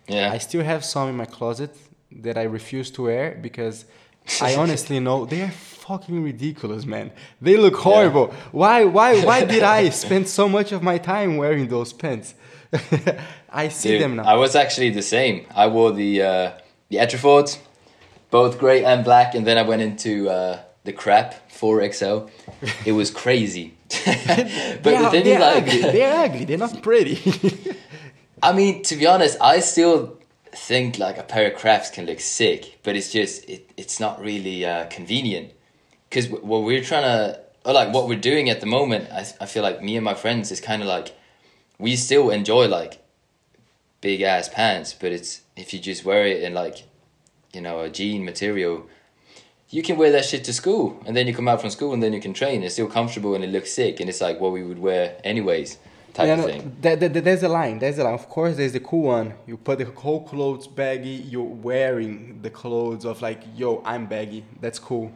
Yeah. I still have some in my closet that I refuse to wear because I honestly know they are fucking ridiculous, man. They look horrible. Why why why did I spend so much of my time wearing those pants? I see Dude, them now. I was actually the same. I wore the uh, the Etrifords, both grey and black, and then I went into uh, the crap 4XL. It was crazy. but they the are, thing they is, are like, ugly. They're ugly. They're not pretty. I mean, to be honest, I still think like a pair of crafts can look sick, but it's just it, it's not really uh, convenient. Because what we're trying to, or like what we're doing at the moment, I, I feel like me and my friends is kind of like, we still enjoy like big ass pants, but it's if you just wear it in like, you know, a jean material, you can wear that shit to school, and then you come out from school, and then you can train. It's still comfortable and it looks sick, and it's like what we would wear anyways, type Yeah, of no, thing. there- there- there's a line. There's a line. Of course, there's the cool one. You put the whole clothes baggy. You're wearing the clothes of like, yo, I'm baggy. That's cool.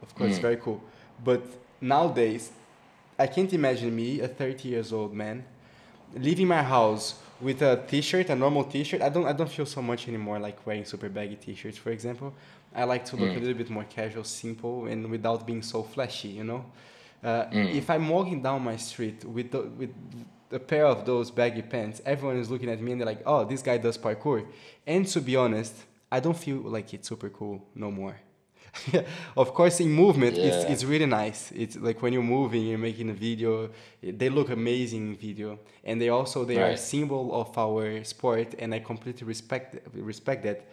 Of course, it's Mm. very cool. But nowadays, I can't imagine me, a 30 years old man, leaving my house with a t-shirt, a normal t-shirt. I don't, I don't feel so much anymore like wearing super baggy t-shirts, for example. I like to look Mm. a little bit more casual, simple, and without being so flashy, you know. Uh, Mm. If I'm walking down my street with the, with a pair of those baggy pants, everyone is looking at me and they're like, "Oh, this guy does parkour." And to be honest, I don't feel like it's super cool no more. of course, in movement, it's, Yeah. it's really nice. It's like when you're moving, you're making a video. They look amazing in video, and they also they are a symbol of our sport, and I completely respect respect that.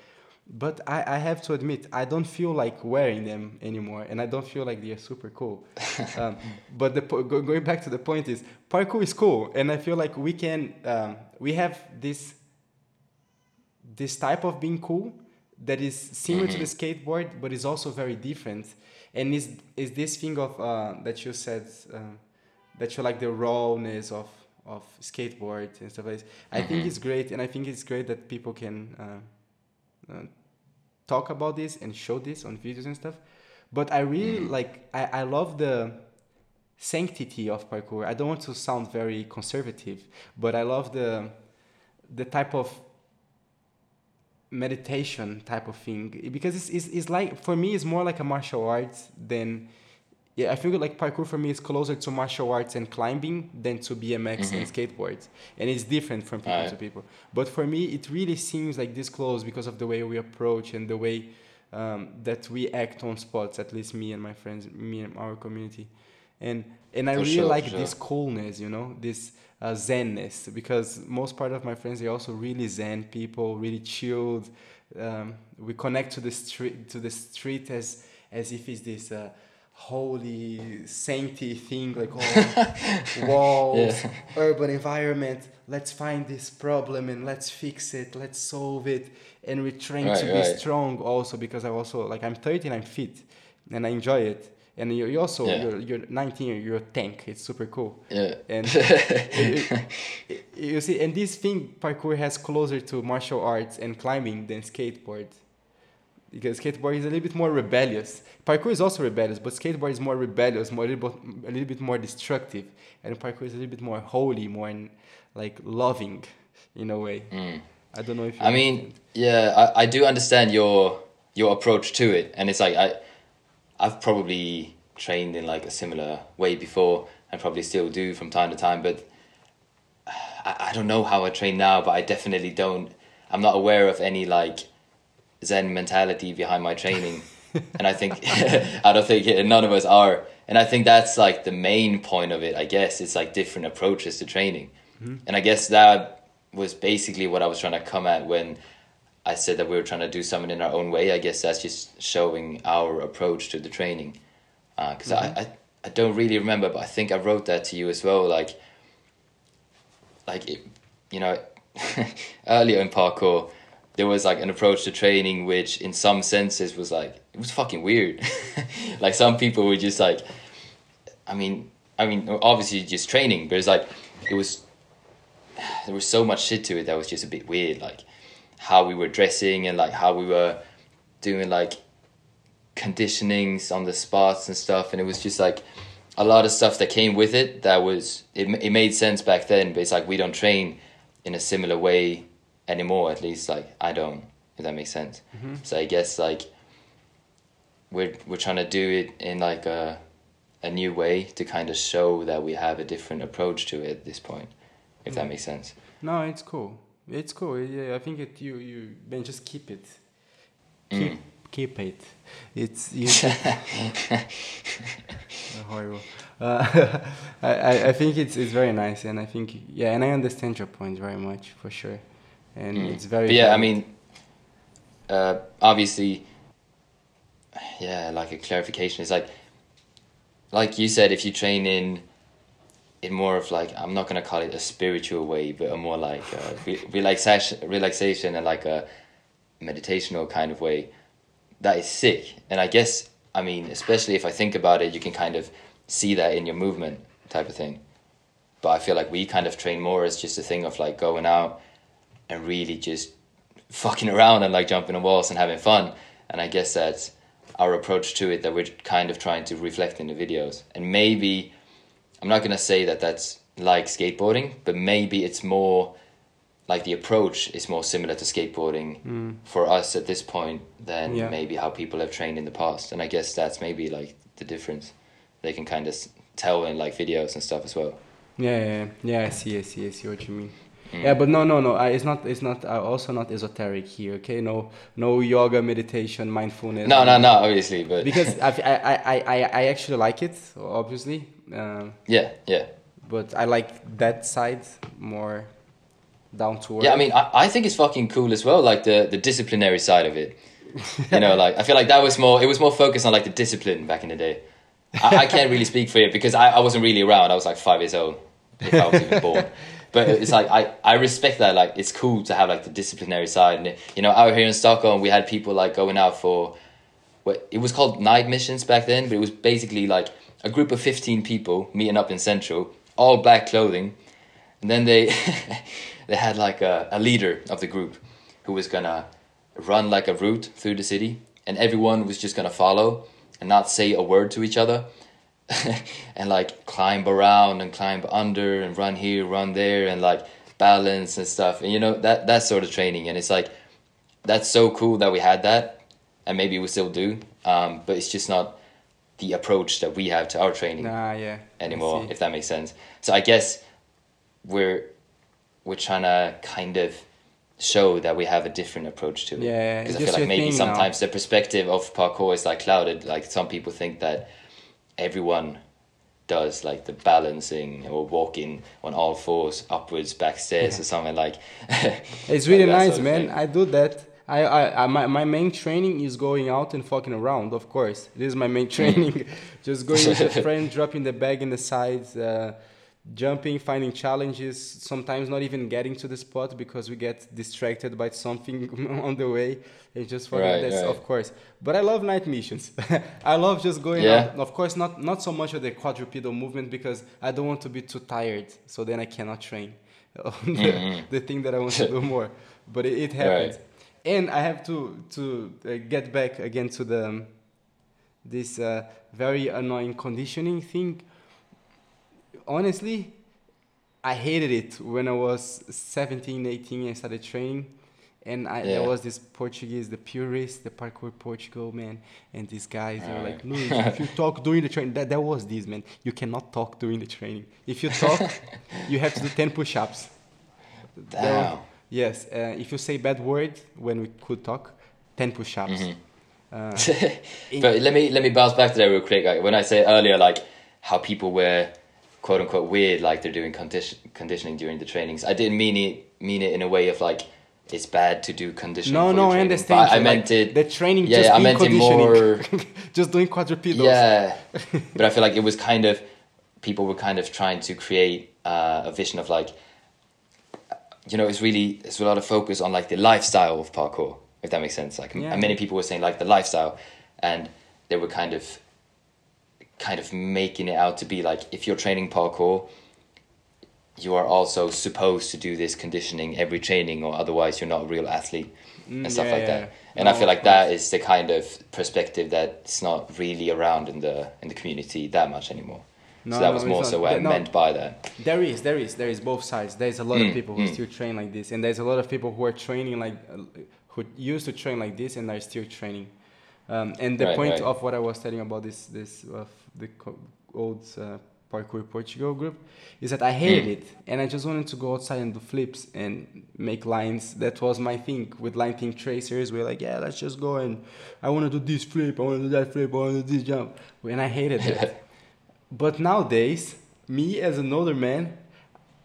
But I, I have to admit, I don't feel like wearing them anymore, and I don't feel like they are super cool. um, but the, po- going back to the point is, parkour is cool, and I feel like we can um, we have this this type of being cool that is similar to the skateboard, but is also very different. And is is this thing of uh, that you said uh, that you like the rawness of of skateboard and stuff like this. I think it's great, and I think it's great that people can uh, uh, talk about this and show this on videos and stuff. But I really like I, I love the sanctity of parkour. I don't want to sound very conservative, but I love the the type of meditation type of thing. Because it's, it's, it's like for me it's more like a martial arts than yeah i feel like parkour for me is closer to martial arts and climbing than to bmx and skateboards. And it's different from people Alright. to people. But for me it really seems like this close because of the way we approach and the way um, that we act on spots at least me and my friends me and our community and and i For really sure, like sure. this coolness you know this uh, zenness because most part of my friends are also really zen people really chilled. Um, we connect to the street to the street as as if it's this uh, holy sainty thing like oh walls Yeah. urban environment. Let's find this problem and let's fix it. Let's solve it. And we're trying to Right, be strong also because i also like i'm 30 and i'm fit and i enjoy it and you you also Yeah. you're, you're 19 you're a tank it's super cool. Yeah. and you, you see and this thing parkour has closer to martial arts and climbing than skateboard. Because skateboard is a little bit more rebellious. Parkour is also rebellious but skateboard is more rebellious more a little bit, a little bit more destructive. And parkour is a little bit more holy more like loving in a way. Mm. i don't know if you I mean, yeah, I, I do understand your your approach to it, and it's like I, I've probably trained in like a similar way before, and probably still do from time to time. But I, I don't know how I train now, but I definitely don't. I'm not aware of any like Zen mentality behind my training, and I think I don't think none of us are. And I think that's like the main point of it. I guess it's like different approaches to training. Mm-hmm. and I guess that was basically what I was trying to come at when I said that we were trying to do something in our own way. I guess that's just showing our approach to the training. Uh, because I, mm-hmm. I I don't really remember, but I think I wrote that to you as well. Like, like it, you know, earlier in parkour, there was like an approach to training which, in some senses, was like it was fucking weird. like some people were just like, I mean, I mean, obviously just training, but it's like it was. There was so much shit to it that was just a bit weird, like how we were dressing and like how we were doing like conditionings on the spots and stuff and it was just like a lot of stuff that came with it that was it, it made sense back then but it's like we don't train in a similar way anymore at least like i don't if that makes sense Mm-hmm. so i guess like we're we're trying to do it in like a a new way to kind of show that we have a different approach to it at this point if that makes sense No, it's cool. It's cool. Yeah, I think it. You you then just keep it. Keep keep it. It's you. horrible. Uh, I, I think it's it's very nice, and I think yeah, and I understand your point very much for sure, and it's very. But yeah, I mean, uh, obviously, yeah, like a clarification is like, like you said, if you train in, in more of like I'm not gonna call it a spiritual way, but a more like uh, re- relaxation, relaxation, and like a meditational kind of way, that is sick. And I guess I mean, especially if I think about it, you can kind of see that in your movement type of thing. But I feel like we kind of train more as just a thing of like going out and really just fucking around and like jumping on walls and having fun. And I guess that's our approach to it that we're kind of trying to reflect in the videos. And maybe, I'm not going to say that that's like skateboarding, but maybe it's more like the approach is more similar to skateboarding for us at this point than Yeah. maybe how people have trained in the past. And I guess that's maybe like the difference. They can kind of tell in like videos and stuff as well. Yeah, yeah, yeah. yeah. I see, I see, I see what you mean. Yeah, but no, no, no. I, it's not. It's not. Uh, also not esoteric here. Okay, no, no yoga, meditation, mindfulness. No, no, no, obviously, but Because I, I, I, I, I actually like it, obviously. Um, yeah, yeah. but I like that side more down to earth. Yeah, I mean, I, I think it's fucking cool as well, like the, the disciplinary side of it. You know, like I feel like that was more. It was more focused on like the discipline back in the day. I, I can't really speak for it because I, I wasn't really around. I was like five years old, if I was even born. But it's like I, I respect that. Like it's cool to have like the disciplinary side. And it, you know, out here in Stockholm, we had people like going out for what it was called night missions back then, but it was basically like a group of fifteen people meeting up in Central, all black clothing, and then they they had like a, a leader of the group who was gonna run like a route through the city, and everyone was just gonna follow and not say a word to each other. and like climb around and climb under and run here, run there, and like balance and stuff. And you know that that sort of training. And it's like that's so cool that we had that, and maybe we still do. Um, but it's just not the approach that we have to our training Nah, yeah. Anymore, if that makes sense. So I guess we're we're trying to kind of show that we have a different approach to it. Yeah, because I feel like maybe thing now. sometimes the perspective of parkour is like clouded. Like some people think that everyone does like the balancing or walking on all fours upwards backstairs or something like. It's really like nice, sort of man. thing. I do that. I, I, I my, my main training is going out and fucking around. Of course, this is my main training. Just going with a friend, dropping the bag in the sides, uh, jumping, finding challenges. Sometimes not even getting to the spot because we get distracted by something on the way. And just for Right, that's right. of course. But I love night missions. I love just going Yeah. out. Of course, not not so much of the quadrupedal movement because I don't want to be too tired. So then I cannot train. the, Mm-hmm. the thing that I want to do more. But it, it happens. And I have to to uh, get back again to the um, this uh, very annoying conditioning thing. Honestly, I hated it when I was 17, 18 and started training. And I, there was this Portuguese, the purist, the parkour Portugal man, and these guys they were like, Alright. Luis, if you talk during the training, that, that was this man. You cannot talk during the training. If you talk, you have to do 10 push ups. Damn. Yes, uh, if you say bad word when we could talk, 10 push ups. Mm-hmm. Uh, but let me let me bounce back to that real quick. Like when I said earlier, like how people were quote unquote weird like they're doing condition conditioning during the trainings. I didn't mean it mean it in a way of like it's bad to do conditioning. No, no, I understand. I meant like, it. The training Yeah, just yeah, I meant it more. just doing quadrupedals. Yeah, but I feel like it was kind of people were kind of trying to create uh, a vision of like, you know, it's really there's a lot of focus on like the lifestyle of parkour, if that makes sense. Like, Yeah. many people were saying like the lifestyle, and they were kind of, kind of making it out to be like if you're training parkour, you are also supposed to do this conditioning every training, or otherwise you're not a real athlete Mm, and stuff yeah, like yeah. that. And No, I feel like that is the kind of perspective that's not really around in the in the community that much anymore. No, so that no, was more so what I no. meant by that. There is, there is, there is both sides. There's a lot of Mm, people who mm. still train like this, and there's a lot of people who are training like, uh, who used to train like this and are still training. Um, and the Right, point right. of what I was telling about this, this uh, the old uh, parkour Portugal group, is that I hated Mm. it, and I just wanted to go outside and do flips and make lines. That was my thing with line thing tracers. We're like, yeah, let's just go and I want to do this flip, I want to do that flip, I want to do this jump, and I hated it. But nowadays, me as an older man,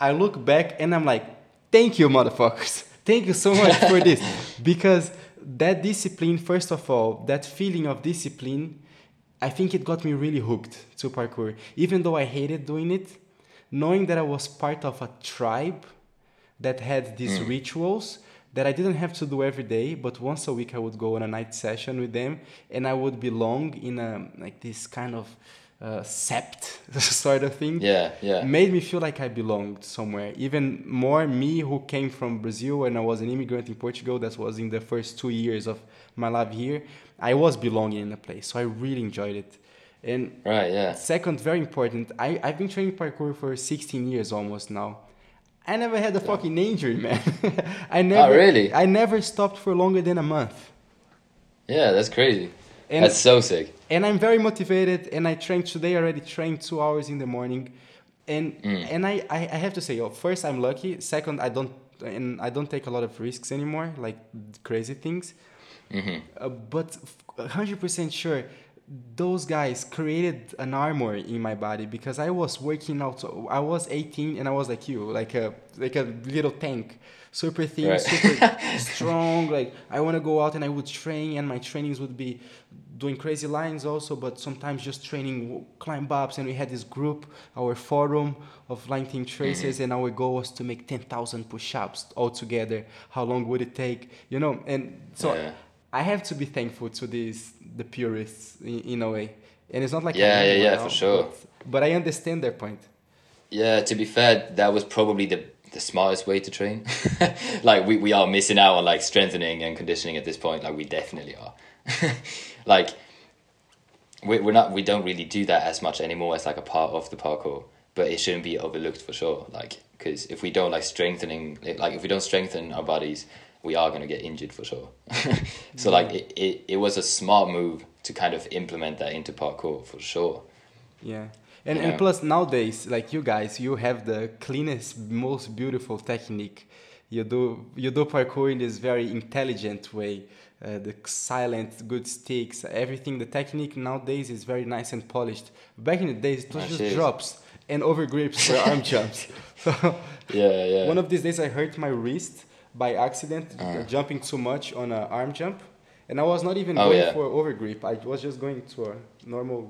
I look back and I'm like, thank you, motherfuckers. Thank you so much for this. Because that discipline, first of all, that feeling of discipline, I think it got me really hooked to parkour. Even though I hated doing it, knowing that I was part of a tribe that had these mm. rituals that I didn't have to do every day, but once a week I would go on a night session with them and I would belong in a like this kind of uh, sept sort of thing Yeah, yeah. made me feel like I belonged somewhere. Even more me who came from Brazil and I was an immigrant in Portugal, that was in the first two years of my life here, I was belonging in a place. So I really enjoyed it. And Right, yeah. second, very important, I, I've been training parkour for 16 years almost now. I never had a fucking injury, man. I never Oh, really? I never stopped for longer than a month. Yeah, that's crazy. And that's so sick. and I'm very motivated. And I trained today. Already trained two hours in the morning, and Mm. and I, I I have to say, oh, first I'm lucky. Second, I don't and I don't take a lot of risks anymore, like crazy things. hmm Uh, but hundred percent sure, those guys created an armor in my body because I was working out. I was 18 and I was like you, like a like a little tank, super thin, Right. super strong. Like I want to go out and I would train, and my trainings would be doing crazy lines also, but sometimes just training climb ups. And we had this group, our forum of line team mm-hmm. tracers, and our goal was to make 10,000 push-ups all together. How long would it take? You know, and so. Yeah. I have to be thankful to these the purists in, in a way, and it's not like Yeah, yeah, yeah, now, for sure. But, but I understand their point. Yeah, to be fair, that was probably the the smartest way to train. like we, we are missing out on like strengthening and conditioning at this point. Like we definitely are. like we we're not we don't really do that as much anymore as like a part of the parkour. But it shouldn't be overlooked for sure. Like because if we don't like strengthening, like if we don't strengthen our bodies, we are gonna get injured for sure. so like it, it, it was a smart move to kind of implement that into parkour for sure. Yeah. And, Yeah. and plus nowadays, like you guys, you have the cleanest, most beautiful technique. You do you do parkour in this very intelligent way. Uh, the silent, good sticks, everything. The technique nowadays is very nice and polished. Back in the days, it was just drops and over grips for arm jumps. So Yeah, yeah. One of these days, I hurt my wrist by accident, Uh. jumping too much on an arm jump, and I was not even Oh, going yeah. for over grip. I was just going to a normal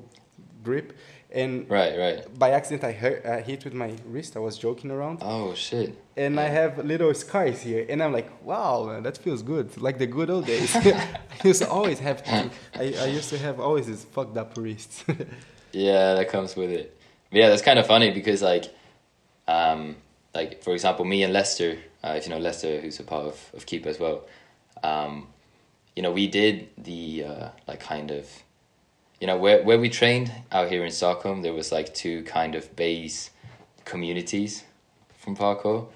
grip, and right, right. by accident, I hurt, I hit with my wrist. I was joking around, Oh shit. and I have little scars here, and I'm like, wow, man, that feels good, like the good old days. I used to always have to. I, I used to have always these fucked up wrists. Yeah, that comes with it. But yeah, that's kind of funny because like, um, like for example, me and Lester, uh, if you know Lester, who's a part of of Kipa as well, um, you know, we did the uh, like kind of, you know, where where we trained out here in Stockholm, there was like two kind of base communities from parkour.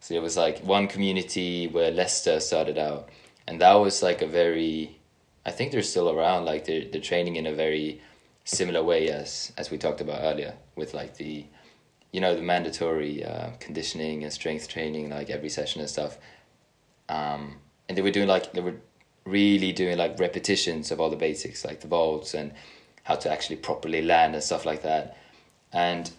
So it was like one community where Lester started out, and that was like a very, I think they're still around. Like they're they're training in a very similar way as as we talked about earlier with like the, you know, the mandatory uh, conditioning and strength training like every session and stuff. Um, and they were doing like they were really doing like repetitions of all the basics like the vaults and how to actually properly land and stuff like that. And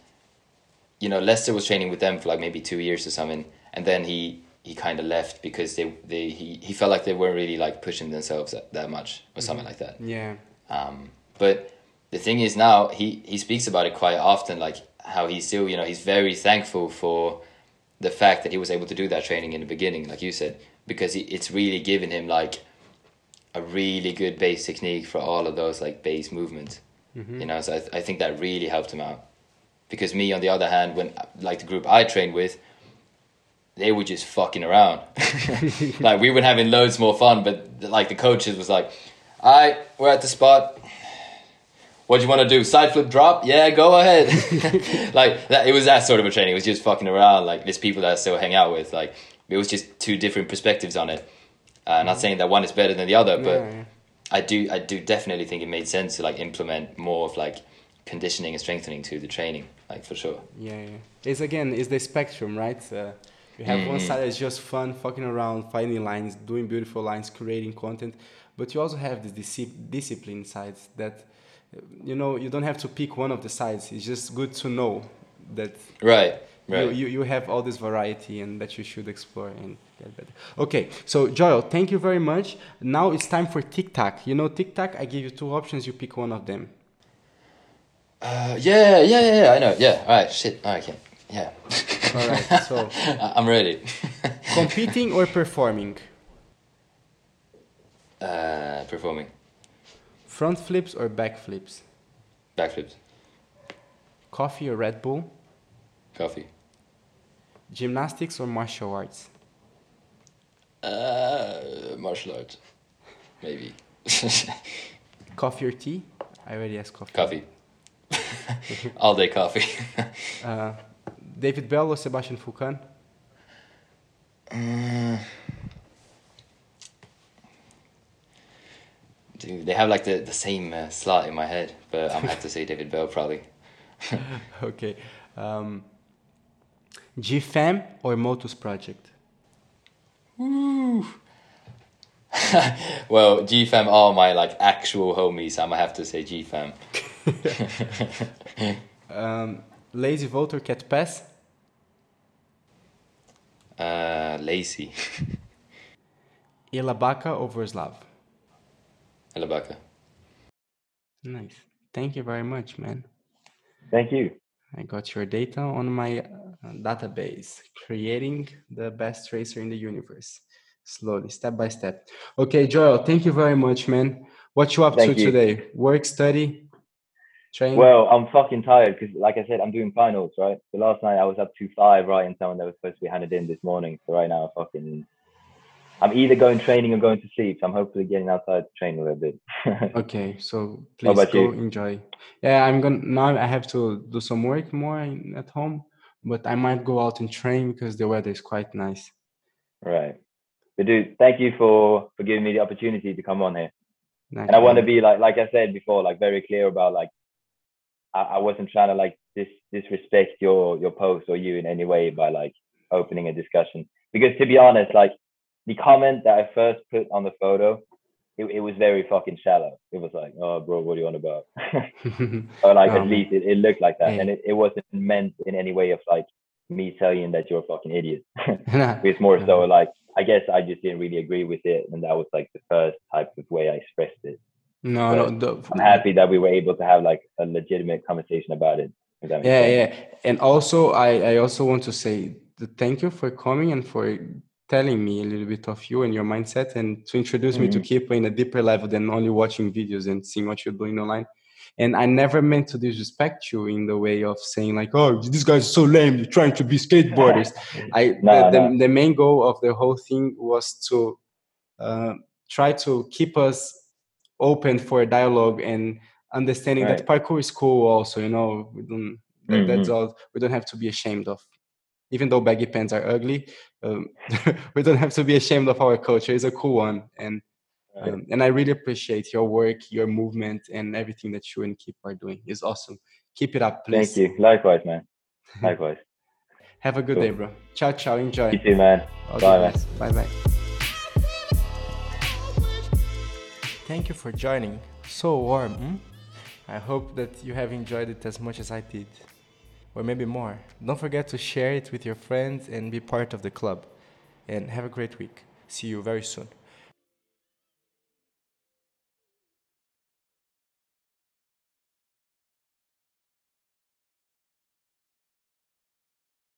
you know, Lester was training with them for like maybe two years or something, and then he he kind of left because they they he, he felt like they weren't really like pushing themselves that, that much or something like that. Yeah. Um, but the thing is now he he speaks about it quite often, like how he's still you know he's very thankful for the fact that he was able to do that training in the beginning, like you said, because he, it's really given him like a really good base technique for all of those like base movements. Mm-hmm. You know, so I, th- I think that really helped him out. Because me, on the other hand, when like the group I trained with, they were just fucking around. like we were having loads more fun, but like the coaches was like, "All right, we're at the spot. What do you want to do? Side flip drop? Yeah, go ahead." like that, it was that sort of a training. It was just fucking around. Like there's people that I still hang out with. Like it was just two different perspectives on it. Uh, not saying that one is better than the other, but Yeah. I do I do definitely think it made sense to like implement more of like conditioning and strengthening to the training, like for sure. Yeah, yeah. It's again, it's the spectrum, right? Uh, you have one Mhm. side that's just fun, fucking around, finding lines, doing beautiful lines, creating content, but you also have this disci- discipline sides that, you know, you don't have to pick one of the sides. It's just good to know that Right, right. you, you have all this variety and that you should explore and get better. Okay, so Joel, thank you very much. Now it's time for TikTok. You know, TikTok, I give you two options, you pick one of them. Uh, yeah, yeah, yeah, yeah, I know. Yeah, all right, shit. All right, okay. Yeah. All right, so I'm ready. competing or performing? uh, performing Front flips or back flips? Back flips. Coffee or Red Bull? Coffee. Gymnastics or martial arts? Uh, martial arts, maybe. Coffee or tea? I already asked coffee. coffee. All day coffee. Uh, David Belle or Sebastian Foucan? Dude, they have like the, the same uh, slot in my head, but I'm have to say David Belle probably. okay. Um, GFAM or Motus Project? well, GFAM are my like actual homies. I'm gonna have to say GFAM. Um, Lazy Vault or Cat Pass? Uh, Lacey, Ilabaka or Vorslav? Elabaka. Nice. Thank you very much, man. Thank you. I got your data on my uh, database, creating the best tracer in the universe, slowly, step by step. Okay, Joel, thank you very much, man. What you up Thank to you. today? Work, study, train? Well, I'm fucking tired because, like I said, I'm doing finals, right? So last night I was up to five writing something that was supposed to be handed in this morning. So right now, I'm fucking, I'm either going training or going to sleep. So I'm hopefully getting outside to train a little bit. okay, so please go you? enjoy. Yeah, I'm gonna now. I have to do some work more in, at home, but I might go out and train because the weather is quite nice. right. But dude, thank you for for giving me the opportunity to come on here. Nice, And I want to be like, like I said before, like very clear about like, I, I wasn't trying to like dis disrespect your your post or you in any way by like opening a discussion. Because to be honest, like the comment that I first put on the photo, it, it was very fucking shallow. It was like, oh, bro, what are you on about? or like Oh, at um, least it, it looked like that, Hey. and it, it wasn't meant in any way of like me telling that you're a fucking idiot. It's more so like I guess I just didn't really agree with it, and that was like the first type of way I expressed it. no, no. The, I'm happy that we were able to have like a legitimate conversation about it. if that makes yeah sense. yeah and also i i also want to say the thank you for coming and for telling me a little bit of you and your mindset and to introduce me to Mhm. Kipa in a deeper level than only watching videos and seeing what you're doing online and i never meant to disrespect you in the way of saying like oh these guys so lame you're trying to be skateboarders i No, the, the, no. the main goal of the whole thing was to uh, try to keep us open for a dialogue and understanding that parkour is cool also you know we don't that, that's all we don't have to be ashamed of even though baggy pants are ugly um, we don't have to be ashamed of our culture it's a cool one and Right. um, and i really appreciate your work your movement and everything that you and Kipa are doing is awesome keep it up please Thank you. Likewise, man. Likewise. have a good Cool. day bro ciao ciao enjoy You too, man. All Bye, man. Bye bye. Thank you for joining. So warm. hmm? I hope that you have enjoyed it as much as I did. Or maybe more. Don't forget to share it with your friends and be part of the club. And have a great week. See you very soon.